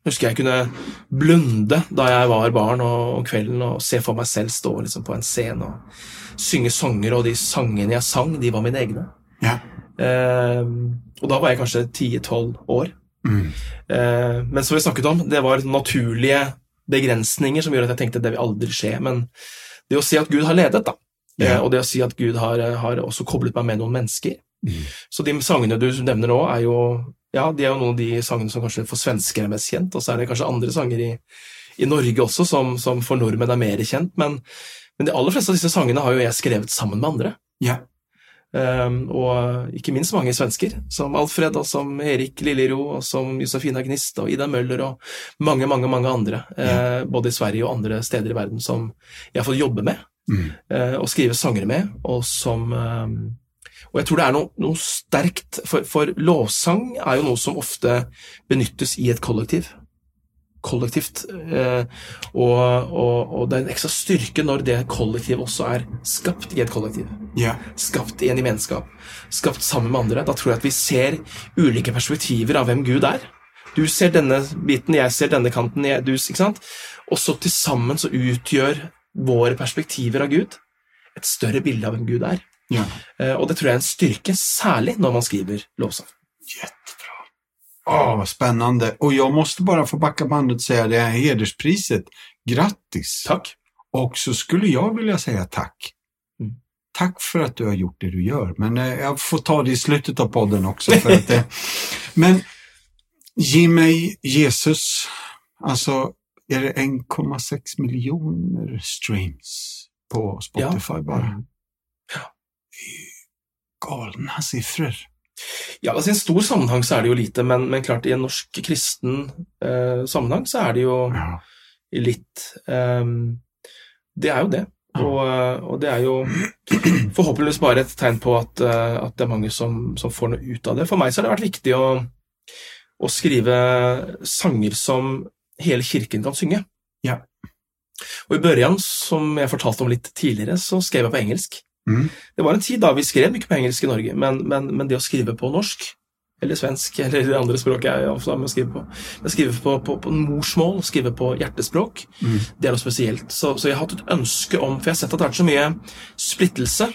Husker jeg kunne blunde da jeg var barn og om kvelden og se for meg selv stå liksom, på en scene og synge sanger, og de sangene jeg sang, de var mine egne. Ja. Eh, og da var jeg kanskje 10-12 år. Mm. Eh, men som vi snakket om, det var naturlige begrensninger som gjør at jeg tenkte det vil aldri skje. Men det å si at Gud har ledet, da, yeah. eh, og det å si at Gud har, har også koblet meg med noen mennesker Mm. Så de sangene du nevner nå, er jo ja, de er jo noen av de sangene som kanskje for svensker er mest kjent, og så er det kanskje andre sanger i, i Norge også som, som for nordmenn er mer kjent. Men, men de aller fleste av disse sangene har jo jeg skrevet sammen med andre. Ja. Um, og ikke minst mange svensker, som Alfred og som Erik Lillero og som Josefina Gnist og Ida Møller og mange, mange mange andre, ja. både i Sverige og andre steder i verden, som jeg har fått jobbe med Mm. eh, og skrive sanger med, og som um, Og jeg tror det er noe, noe sterkt, for, for lovsang er jo noe som ofte benyttes i et kollektiv. Kollektivt. Eh, og, og, og det er en ekstra styrke når det kollektivet også er skapt i et kollektiv Yeah. skapt i en gemenskap. skapt sammen med andre. Da tror jeg at vi ser ulike perspektiver av hvem Gud er. Du ser denne biten, jeg ser denne kanten, jeg, du, ikke sant? Og så til sammen så utgjør våre perspektiver av Gud et større bilde av hvem Gud er. Yeah. Eh, og det tror jeg er en styrke, særlig når man skriver lovsang. Jättebra. Åh, vad spännande. Och jag måste bara få backa bandet och säga det här hederspriset. Grattis! Takk. Och så skulle jag vilja säga tack. Mm. Tack för att du har gjort det du gör. Men eh, jag får ta det i slutet av podden också. För att, eh, men ge mig Jesus. Alltså, är det 1,6 miljoner streams på Spotify bara? Ja. Galna siffror. Ja, altså I en stor sammenheng så er det jo lite, men, men klart i en norsk kristen eh, sammenheng så er det jo Ja. litt Eh, Det er jo det. Og, eh, og det er jo forhåpentligvis bare et tegn på at, eh, at det er mange som, som får noe ut av det. For meg så har det vært viktig å, å skrive sanger som hele kirken kan synge. Ja. Og i Børjan, som jeg fortalte om litt tidligere, så skrev jeg på engelsk. Mm. Det var en tid da vi skrev mye på engelsk i Norge, men, men, men det å skrive på norsk, eller svensk, eller det andre språket jeg ofte har med å skrive på, men skrive på, på, på morsmål, skrive på hjertespråk, Mm. det er noe spesielt. Så, så jeg har hatt et ønske om For jeg har sett at det har vært så mye splittelse.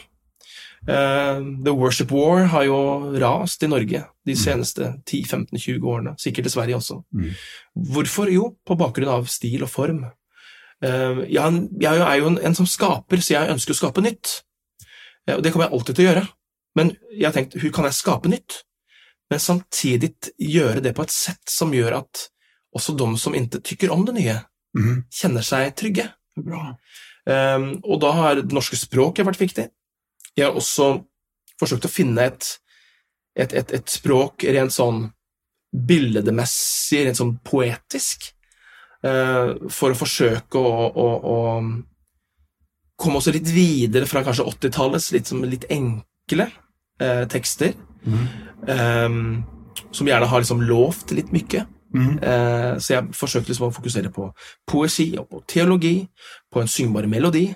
Uh, The Worship War har jo rast i Norge de seneste 10-15-20 årene, sikkert i Sverige også. Mm. Hvorfor? Jo, på bakgrunn av stil og form. Uh, jeg, jeg er jo en, en som skaper, så jeg ønsker å skape nytt. Og det kommer jeg alltid til å gjøre. Men jeg har tenkt, hvordan kan jeg skape nytt? Men samtidig gjøre det på et sett som gjør at også de som ikke tykker om det nye, Mm. kjenner seg trygge. Bra. Um, og da har det norske språket vært viktig. Jeg har også forsøkt å finne et, et, et, et språk rent sånn billedmessig, rent sånn poetisk, uh, for å forsøke å, å, å komme også litt videre fra kanskje 80-tallets litt, litt enkle eh, tekster, Mm. eh, som gjerne har liksom lovt litt mye. Mm. Eh, så jeg forsøkte liksom å fokusere på poesi og på teologi, på en syngbar melodi,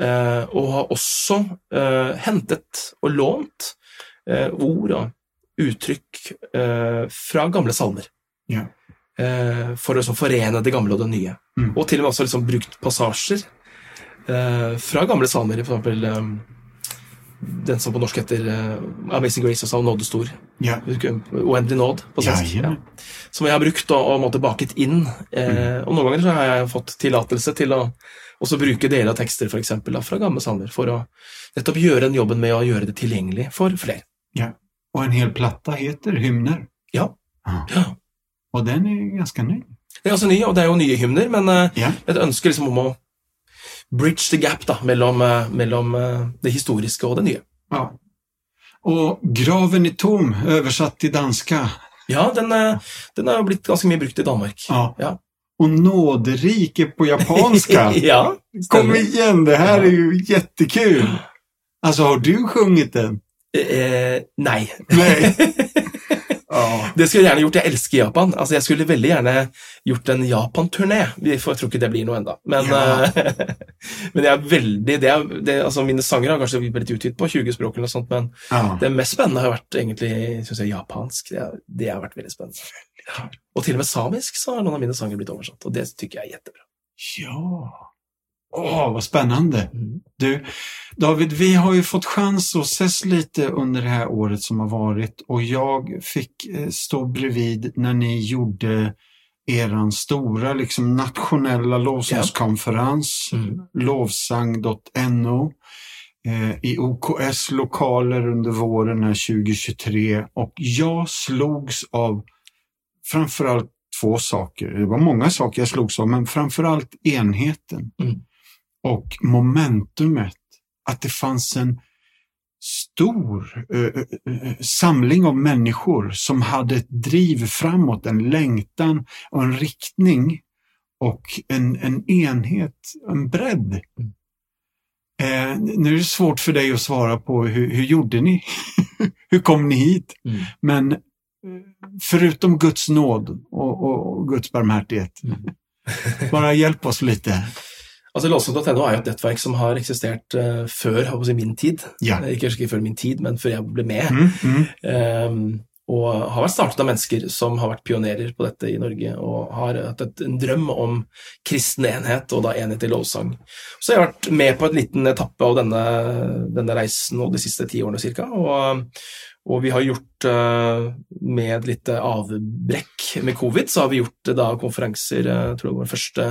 eh, og har også eh, hentet og lånt ord og uttrykk fra gamle salmer. Ja. Eh, for å liksom forene det gamle og det nye. Mm. Og til og med også liksom brukt passasjer fra gamle salmer, for eksempel eh, den som på norsk heter eh, Amazing Grace, og Nåde Nådestor. Ja. Uendelig nåd på svensk. Jajamän. Ja. Som jeg har brukt og, og måtte baket inn. Eh, og noen ganger så har jeg fått tillatelse til å også bruke deler av tekster for eksempel, da, fra gamle salmer, for å nettopp gjøre den jobben med å gjøre det tilgjengelig for flere. Ja. Og en hel platta heter Hymner. Ja. Ja. Ja. Och den er ganske ny. Det er ganske ny, og det er jo nye hymner, men eh, Ja. et ønske liksom om å bridge the gap da, mellom, eh, mellom eh, det historiske og det nye. Ja. Og Graven i tom, oversatt til danska. Ja, den, eh, den har blitt ganske mye brukt i Danmark. Ja. Ja. Og Nåderike på japanska. ja, Kom igjen, igen, det her er jo jättekul. Altså, har du sunget den? Eh, nei. Nej. Ja. Det skulle jeg gjerne gjort. Jeg elsker Japan. Altså, jeg skulle veldig gjerne gjort en Japan-turné. Vi får, jeg tror ikke det blir noe ennå. Men, Ja. eh, men jeg er veldig det er, det, altså, Mine sanger har kanskje blitt utgitt på 20 språk, eller noe sånt, men oh. det mest spennende har vært egentlig synes jeg, japansk. Det, det har vært veldig spennende. Ja. Og til og med samisk så har noen av mine sanger blitt oversatt, og det tykker jeg er kjempebra. Ja. Åh, vad spännande. Mm. Du, David, vi har ju fått chans att ses lite under det här året som har varit och jag fick eh, stå bredvid när ni gjorde eran stora liksom nationella lovsångskonferens, Mm. lovsang.no, eh, i OKS lokaler under våren 2023 och jag slogs av framförallt två saker. Det var många saker jag slogs av, men framförallt enheten Mm. Och momentumet. Att det fanns en stor eh, samling av människor som hade ett driv framåt, en längtan och en riktning och en, en enhet, en bredd. Eh, nu är det svårt för dig att svara på hur, hur gjorde ni? hur kom ni hit? Mm. Men eh, förutom Guds nåd och, och, och Guds barmhärtighet, Mm. bara hjälp oss lite. Altså, Låsing.no er jo et nettverk som har eksistert uh, før si, min tid. Ja. Eh, Ikke ikke før min tid, men før jeg ble med. Mm, mm, Um, og har vært startet av mennesker som har vært pionerer på dette i Norge, og har hatt et, en drøm om kristen enhet, og da enhet i lovsang. Så jeg har vært med på en liten etappe av denne, denne reisen og de siste ti årene cirka, og, og vi har gjort, eh, med et lite avbrekk med covid, så har vi gjort eh, da konferanser, eh, jeg tror det var den første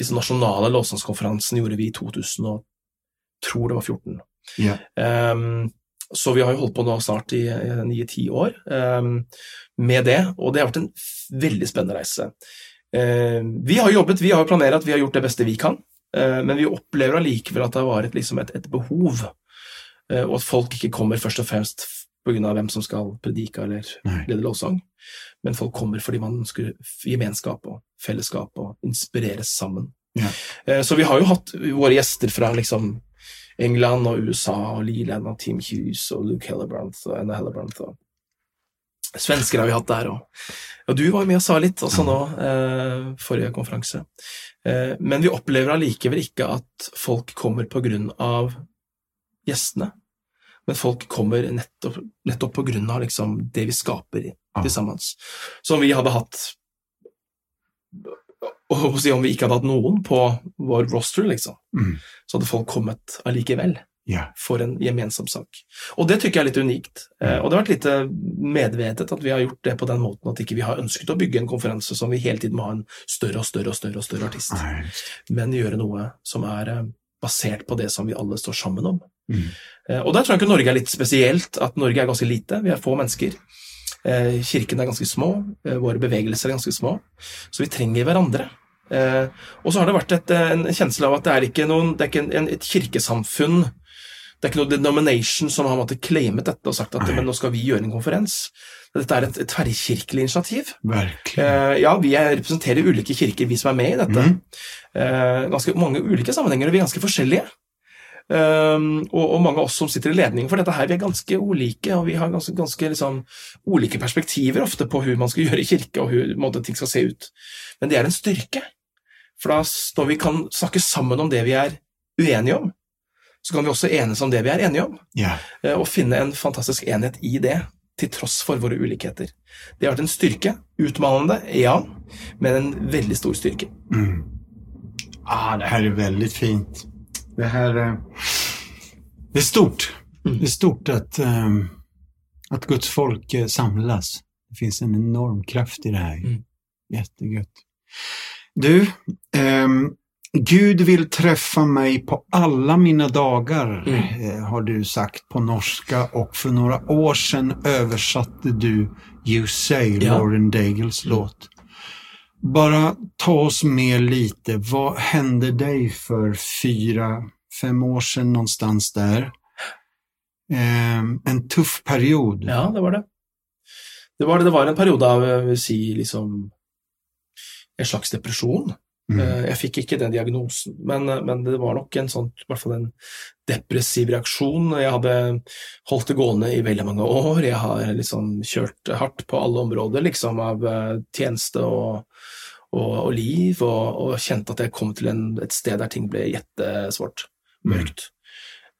liksom, nasjonale lovsangskonferansen gjorde vi i 2000, og tror det var 14. ja. Um, så vi har jo holdt på nå snart i ni-ti år um, med det, og det har vært en veldig spennende reise. Uh, vi har jobbet, vi har planert, vi har gjort det beste vi kan, uh, men vi opplever allikevel at det har vært liksom et, et behov, uh, og at folk ikke kommer først og fremst pga. hvem som skal predike eller lede lovsang, men folk kommer fordi man ønsker gemenskap og fellesskap og inspireres sammen. Ja. Eh, Så vi har jo hatt våre gjester fra liksom England og USA og Leland og Tim Hughes og Luke Hellebrandt og Anna Hellebrandt og Svensker har vi hatt der òg. Og du var med og sa litt også nå, eh, forrige konferanse. Eh, men vi opplever allikevel ikke at folk kommer på grunn av gjestene, men folk kommer nettopp, nettopp på grunn av liksom det vi skaper til sammen. Som vi hadde hatt og si om vi ikke hadde hatt noen på vår roster, liksom, Mm. så hadde folk kommet allikevel Yeah. for en gemensam sak. Og det tykker jeg er litt unikt. Eh, Og det har vært litt medvetet at vi har gjort det på den måten at ikke vi har ønsket å bygge en konferanse som vi hele tiden må ha en større og større og større og større artist, men gjøre noe som er eh, basert på det som vi alle står sammen om. Mm. Eh, Og der tror jeg ikke Norge er litt spesielt, at Norge er ganske lite, vi er få mennesker. Eh, Kirken er ganske små, eh, våre bevegelser er ganske små, så vi trenger hverandre. Eh, Og så har det vært et, en kjensle av at det er ikke, noen, det er ikke en, en, et kirkesamfunn, det er ikke noe denomination som har måttet claimet dette og sagt at men nå skal vi gjøre en konferens. Dette er et, tverrkirkelig initiativ. Verkligen. Eh, ja, vi er, representerer ulike kirker, vi som er med i dette. Mm. Ganske mange ulike sammenhenger, og vi er ganske forskjellige. Um, og, og mange av oss som sitter i ledningen for dette her, vi er ganske ulike, og vi har ganske, ganske liksom, ulike perspektiver ofte på hvordan man skal gjøre kirke, og hvordan måte, ting skal se ut. Men det er en styrke. For da når vi kan snakke sammen om det vi er uenige om, så kan vi også enes om det vi er enige om, yeah. og finne en fantastisk enhet i det, til tross for våre ulikheter. Det har vært en styrke. Utmanende, ja, men en veldig stor styrke. Mm. Ah, det her er veldig fint. Det her eh, det er stort. Mm. Det er stort at, at att Guds folk samles. samlas. Det fins en enorm kraft i det her. Mm. Jättegött. Du, ehm, Gud vill träffa mig på alla mina dagar, Mm. eh, har du sagt på norska och för några år sedan översatte du You Say, Ja. Lauren Daigles låt. Bara ta oss med lite. Vad hände dig för fyra, fem år sedan någonstans där? Eh, en tuff period. Ja, det var det. Det var, det var en periode av jeg vil si, liksom en slags depresjon. Mm. Eh, Jeg fikk ikke den diagnosen, men, men det var nok en sånn, i hvert fall en depressiv reaksjon. Jeg hadde holdt det gående i veldig mange år. Jeg har liksom kjørt hardt på alle områder liksom, av eh, tjeneste og, og, og liv, og, og kjente at jeg kom til en, et sted der ting ble jettesvart, mørkt.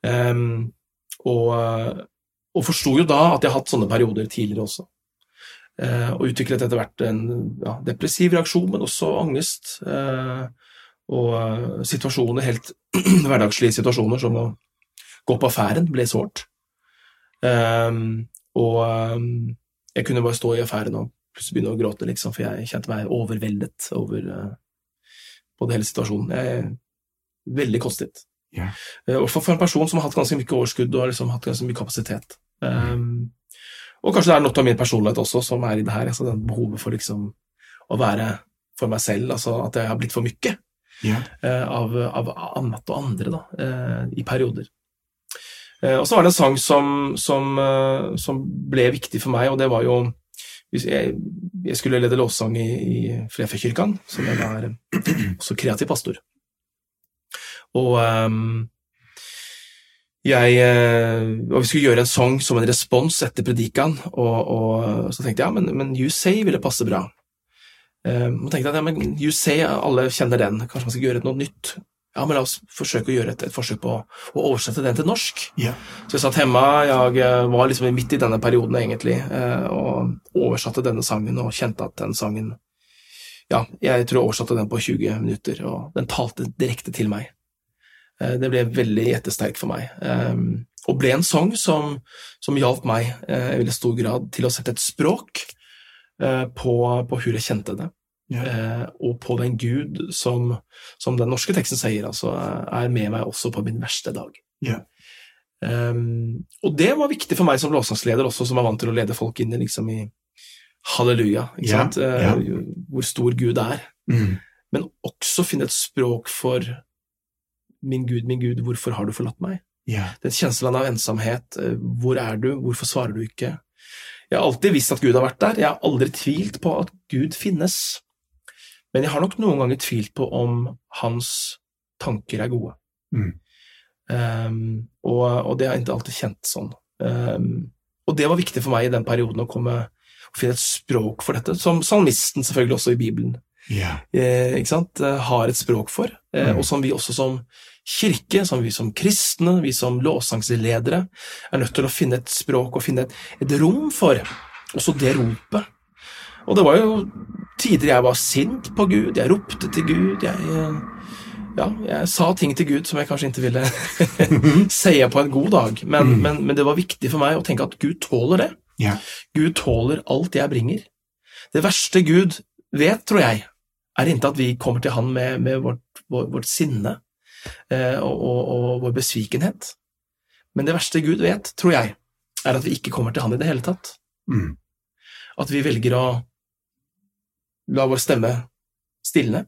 Em, og, eh, og forsto jo da at jeg har hatt sånne perioder tidligere også. Eh, og utviklet etter hvert en ja, depressiv reaksjon, men også angst. Eh, og eh, situasjoner, helt hverdagslige situasjoner, som å gå på affæren, ble sårt. Og jeg kunne bare stå i affæren og plutselig begynne å gråte, liksom, for jeg kjente meg overveldet over både hele situasjonen. Jeg er veldig kostet. Ja. Eh, hvert fall for en person som har hatt ganske mye overskudd og liksom hatt ganske mye kapasitet. Um, og kanskje det er noe av min personlighet også som er i det her. Altså den behovet for liksom å være for meg selv, altså at jeg har blitt for mye Ja. uh, av, av annet og andre da, uh, i perioder. Uh, og så var det en sang som, som, eh, som ble viktig for meg, og det var jo jeg, jeg skulle lede lovsang i, i Flefjellkirken, som jeg er også kreativ pastor. Og ehm, jeg eh, og vi skulle gjøre en sang som en respons etter predikaen, og, og så tenkte jeg ja, men, men You Say ville passe bra. Um, og tenkte jeg, ja, men You Say, alle kjenner den, kanskje man skal gjøre noe nytt. Ja, men la oss forsøke å gjøre et, et forsøk på å oversette den til norsk. Yeah. Så jeg satt hjemme, jeg eh, var liksom midt i denne perioden egentlig, og oversatte denne sangen og kjente at den sangen Ja, jeg tror jeg oversatte den på 20 minutter, og den talte direkte til meg. Eh, Det ble veldig gjettesterkt for meg, eh, og ble en sang som, som hjalp meg eh, i veldig stor grad til å sette et språk eh, på, på hvor jeg kjente det, Ja. og på den Gud som, som den norske teksten sier, altså er med meg også på min verste dag. Ja. Um, og det var viktig for meg som låtsangsleder også, som er vant til å lede folk inn liksom, i halleluja, ikke Ja, sant? Ja. hvor stor Gud er Mm. men også finne et språk for min Gud, min Gud, hvorfor har du forlatt meg? Ja. Den kjenslen av ensomhet, eh, hvor er du, hvorfor svarer du ikke? Jeg har alltid visst at Gud har vært der, jeg har aldri tvilt på at Gud finnes, men jeg har nok noen ganger tvilt på om hans tanker er gode. Mm. Um, og, og det har jeg ikke alltid kjent sånn. Um, og det var viktig for meg i den perioden å komme å finne et språk for dette, som salmisten selvfølgelig også i Bibelen Sant, eh, har et språk for, eh, Mm. og som vi også som kirke, som vi som kristne, vi som lovsangsledere, er nødt til å finne et språk og finne et, et rom for, også det ropet. Og det var jo tider jeg var sint på Gud, jeg ropte til Gud, jeg, eh, ja, jeg sa ting til Gud som jeg kanskje ikke ville si på en god dag, men, Mm. men, men det var viktig for meg å tenke at Gud tåler det. Yeah. Gud tåler alt jeg bringer. Det verste Gud vet, tror jeg, er ikke at vi kommer til Han med, med vårt, vår, vårt sinne eh, og, og, og vår besvikenhet. Men det verste Gud vet, tror jeg, er at vi ikke kommer til Han i det hele tatt. Mm. At vi velger å la vår stemme stilne.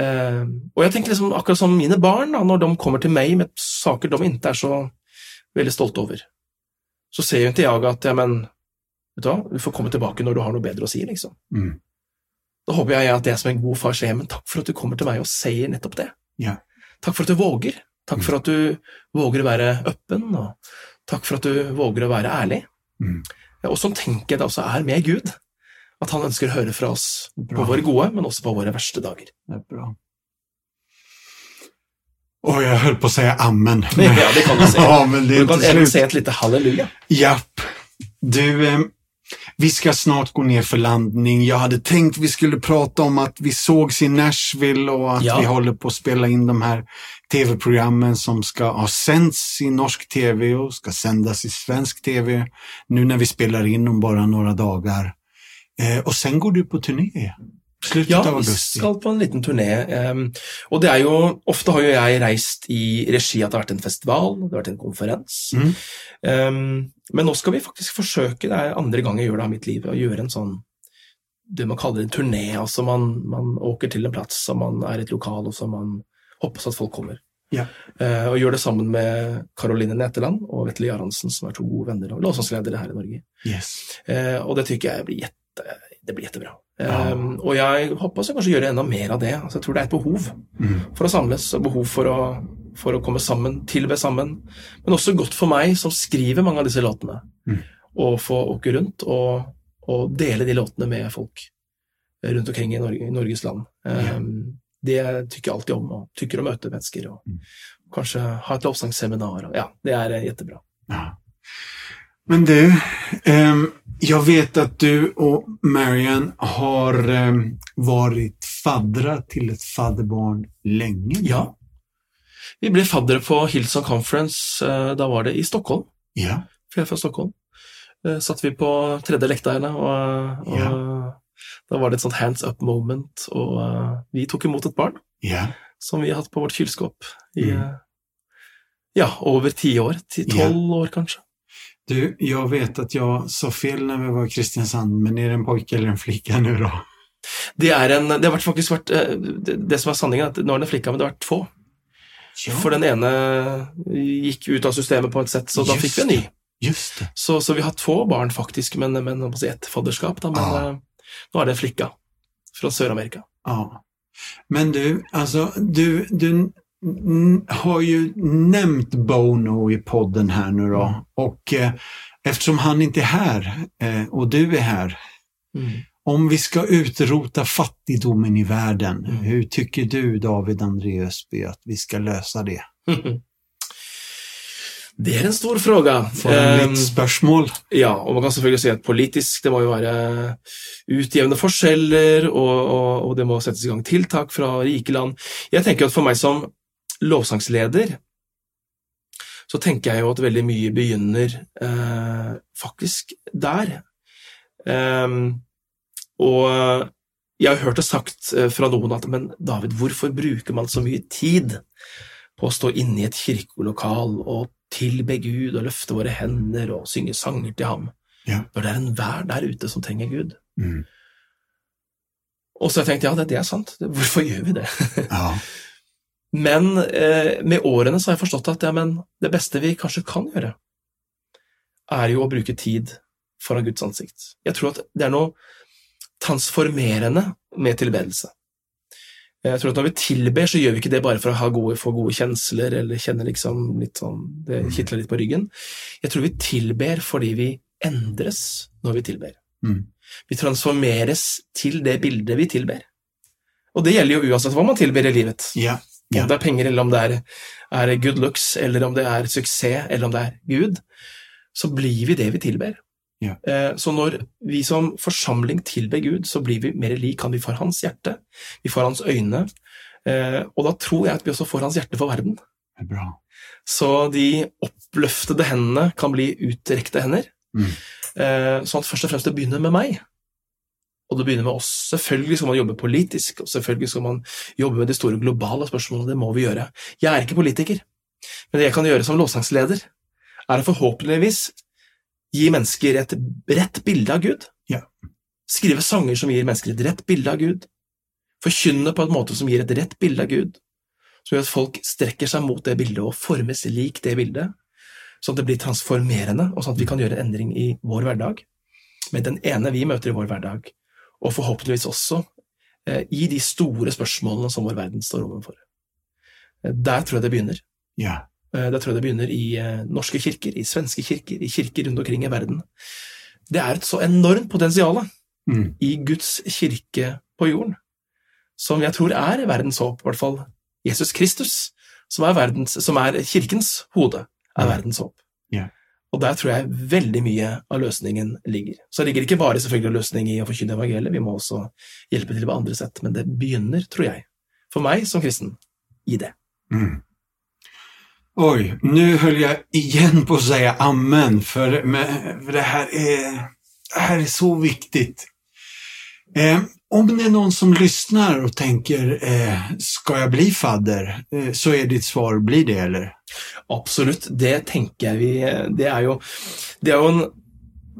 Eh, og jeg tenker liksom akkurat som mine barn, da, når de kommer til meg med saker de ikke er så veldig stolte over, så ser jo ikke jeg at ja, men vet du hva, du får komme tilbake når du har noe bedre å si, liksom. Mm. Da håper jeg at jeg som en god far sier men takk for at du kommer til meg og sier nettopp det. Ja. Takk for at du våger. Takk for at du våger å være åpen, og takk for at du våger å være ærlig. Mm. Og sånn tenker jeg det også er med Gud. At han ønsker å høre fra oss Bra. på våre gode, men også på våre verste dager. Det er bra. Åh, jeg holdt på å si amen. Ja, det kan du si. amen, men det är Du kan slut. si et lite halleluja. Japp. Du, eh, vi ska snart gå ner för landning. Jag hade tänkt vi skulle prata om att vi sågs i Nashville och att Ja. vi håller på att spela in de här tv-programmen som ska ha sänds i norsk tv och ska sändas i svensk tv. Nu när vi spelar in om bara några dagar. Eh, och sen går du på turné. Slutet Ja, vi skal på en liten turné. em, og det er jo Ofte har jo jeg reist i regi at det har vært en festival, det har vært en konferens. Mm. Em, men nå skal vi faktisk forsøke, det er andre gang jeg gjør det av mitt liv, å gjøre en sånn det man kaller en turné. Altså man, man åker til en plass, og man er i et lokal, og så man håper at folk kommer. Ja. Eh, og gjør det sammen med Karoline Neteland og Vetle Jaransen, som er to gode venner og låssangsledere her i Norge. Yes. Eh, og det tykker jeg blir, jette, det blir jättebra. Ja. Um, og jeg håper også kanskje gjøre enda mer av det. Altså, jeg tror det er et behov Mm. for å samles, og behov for å, for å komme sammen, tilbe sammen. Men også godt for meg som skriver mange av disse låtene, Mm. å få åke rundt og, og dele de låtene med folk rundt omkring i, Norge, i Norges land. Um, Det tykker jeg alltid om, og tykker å møte mennesker, og Mm. kanskje ha et lovsangseminar. Ja, det er eh, jättebra. Ja. Men du, ehm, jag vet att du och Marian har ehm, varit faddrar till ett fadderbarn länge. Ja. Vi ble faddere på Hillsong Conference, eh, da var det i Stockholm. Ja. for jeg er fra Stockholm. Eh, satt vi på tredje lekteine, og, og da var det et sånt hands up moment, og eh, vi tok imot et barn Ja. som vi har hatt på vårt kylskåp i Mm. eh, ja, over ti år. Ti- Tolv år, kanskje. Du, jag vet att jag sa fel när vi var i Kristiansand, men är det en pojke eller en flicka nu då? Det, en, det har faktisk vært eh, det, som er sanningen, at nå er det flikka, men det har vært få. For den ene gikk ut av systemet på et sett, så da Just fikk vi en ny. Just det. Så, så vi har två barn, faktisk, men, men ett fadderskap. Da, men ja. eh, nå er det en flikka fra Sør-Amerika. Ja. Men du, alltså du, du har ju nämnt Bono i podden här nu då. Mm. Och eh, eftersom han inte är här eh, och du är här, Mm. om vi ska utrota fattigdomen i världen, Mm. hur tycker du David Andreasby att vi ska lösa det? Det er en stor fråga. For en Ehm, litt spørsmål. ja, og man kan selvfølgelig si at politisk det må jo være utjevne forskjeller, og, og, og det må settes i gang tiltak fra rike land. Jeg tenker at for meg som lovsangsleder, så tenker jeg jo at veldig mye begynner eh, faktisk der. Ehm, og jeg har hørt det sagt eh, fra noen at men David, hvorfor bruker man så mye tid på å stå inne i et kirkelokal og tilbe Gud og løfte våre hender og synge sanger til ham, Ja. når det er enhver der ute som trenger Gud? Mm. Og så har jeg tenkt ja, det, det er sant, hvorfor gjør vi det? Ja. Men eh, med årene så har jeg forstått at ja, men det beste vi kanskje kan gjøre, er jo å bruke tid foran Guds ansikt. Jeg tror at det er noe transformerende med tilbedelse. Jeg tror at når vi tilber, så gjør vi ikke det bare for å ha gode, få gode kjensler eller kjenne liksom litt sånn Det kitler litt på ryggen. Jeg tror vi tilber fordi vi endres når vi tilber. Mm. Vi transformeres til det bildet vi tilber. Og det gjelder jo uansett hva man tilber i livet. Ja. Om Ja. det er penger, eller om det er, er good looks, eller om det er suksess, eller om det er Gud, så blir vi det vi tilber. Ja. Eh, Så når vi som forsamling tilber Gud, så blir vi mer lik han vi får hans hjerte, vi får hans øyne, eh, og da tror jeg at vi også får hans hjerte for verden. Det er bra. Så de oppløftede hendene kan bli utrekte hender. Mm. Eh, Sånn at først og fremst det begynner med meg. Og det begynner med oss. Selvfølgelig skal man jobbe politisk, og selvfølgelig skal man jobbe med de store globale spørsmålene. Det må vi gjøre. Jeg er ikke politiker, men det jeg kan gjøre som lovsangsleder, er å forhåpentligvis gi mennesker et rett bilde av Gud. Ja. Skrive sanger som gir mennesker et rett bilde av Gud. Forkynne på en måte som gir et rett bilde av Gud. Som gjør at folk strekker seg mot det bildet og formes lik det bildet. Sånn at det blir transformerende, og sånn at vi kan gjøre en endring i vår hverdag. Med den ene vi møter i vår hverdag, og forhåpentligvis også eh, i de store spørsmålene som vår verden står overfor. Eh, Der tror jeg det begynner. Ja. Eh, Der tror jeg det begynner i norske kirker, i svenske kirker, i kirker rundt omkring i verden. Det er et så enormt potensial Mm. i Guds kirke på jorden, som jeg tror er verdens håp, i hvert fall Jesus Kristus, som er, verdens, som er kirkens hode, er verdens håp. Ja. Og der tror jeg veldig mye av løsningen ligger. Så det ligger ikke bare selvfølgelig løsning i å forkynne evangeliet, vi må også hjelpe til på andre sett, men det begynner, tror jeg, for meg som kristen, i det. Mm. Oj, nu höll jag igen på att säga amen, för, men, för det, här är, det här är så viktigt. Eh, Om det är någon som lyssnar och tänker, eh, ska jag bli fadder? Eh, så är ditt svar, blir det eller? Absolutt, det tenker jeg vi Det er jo, det er jo en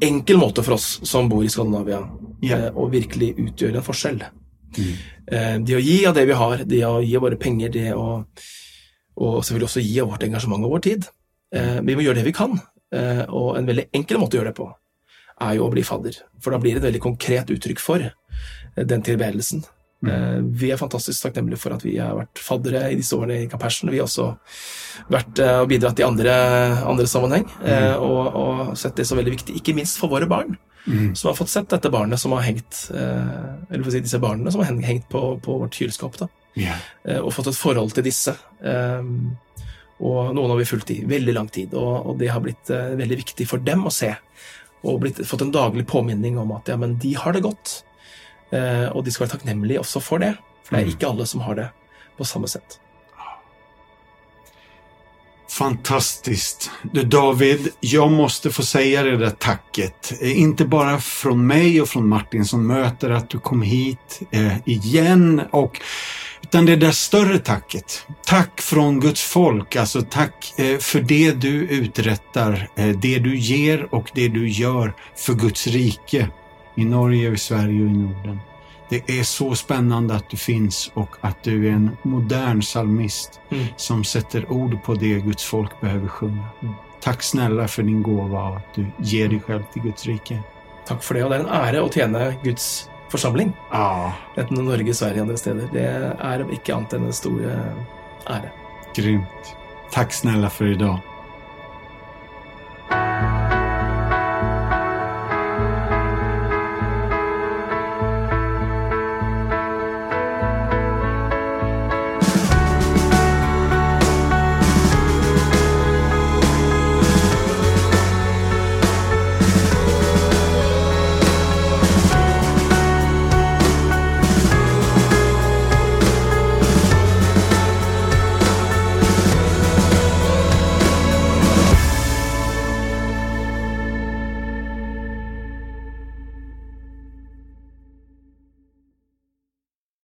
enkel måte for oss som bor i Skandinavia, eh, å virkelig utgjøre en forskjell. Mm. Eh, Det å gi av det vi har, det å gi av våre penger, det å Og selvfølgelig også gi av vårt engasjement og vår tid. Eh, Vi må gjøre det vi kan, eh, og en veldig enkel måte å gjøre det på er jo å bli fadder. For da blir det et veldig konkret uttrykk for den tilbedelsen. Eh, Vi er fantastisk takknemlige for at vi har vært faddere i disse årene i Compassion. Vi har også vært eh, og bidratt i andre, andre sammenheng, eh, og, og sett det som veldig viktig, ikke minst for våre barn Mm. som har fått sett dette barnet som har hengt eh, Eller for å si disse barna som har hengt på, på vårt kjøleskap, eh, og fått et forhold til disse. Og noen har vi fulgt i veldig lang tid, og, og det har blitt veldig viktig for dem å se. Og blitt, fått en daglig påminning om at ja, men de har det godt, og de skal være takknemlige også for det. For det er Mm. ikke alle som har det på samme sett. Fantastiskt. Du David, jag måste få säga det där tacket. Eh, Inte bara från mig och från Martin som möter att du kom hit eh, igen och utan det där större tacket. Tack från Guds folk, alltså tack eh, för det du uträttar, eh, det du ger och det du gör för Guds rike i Norge, i Sverige och i Norden. Det är så spännande att du finns och att du är en modern psalmist Mm. som sätter ord på det Guds folk behöver sjunga. Tack snälla för din gåva och att du ger dig själv till Guds rike. Takk for det, og det er en ære å tjene Guds forsamling. Ja, Enten Norge, Sverige andre steder. Det er ikke annet enn en stor ära. ære. grymt. Tack snälla för idag.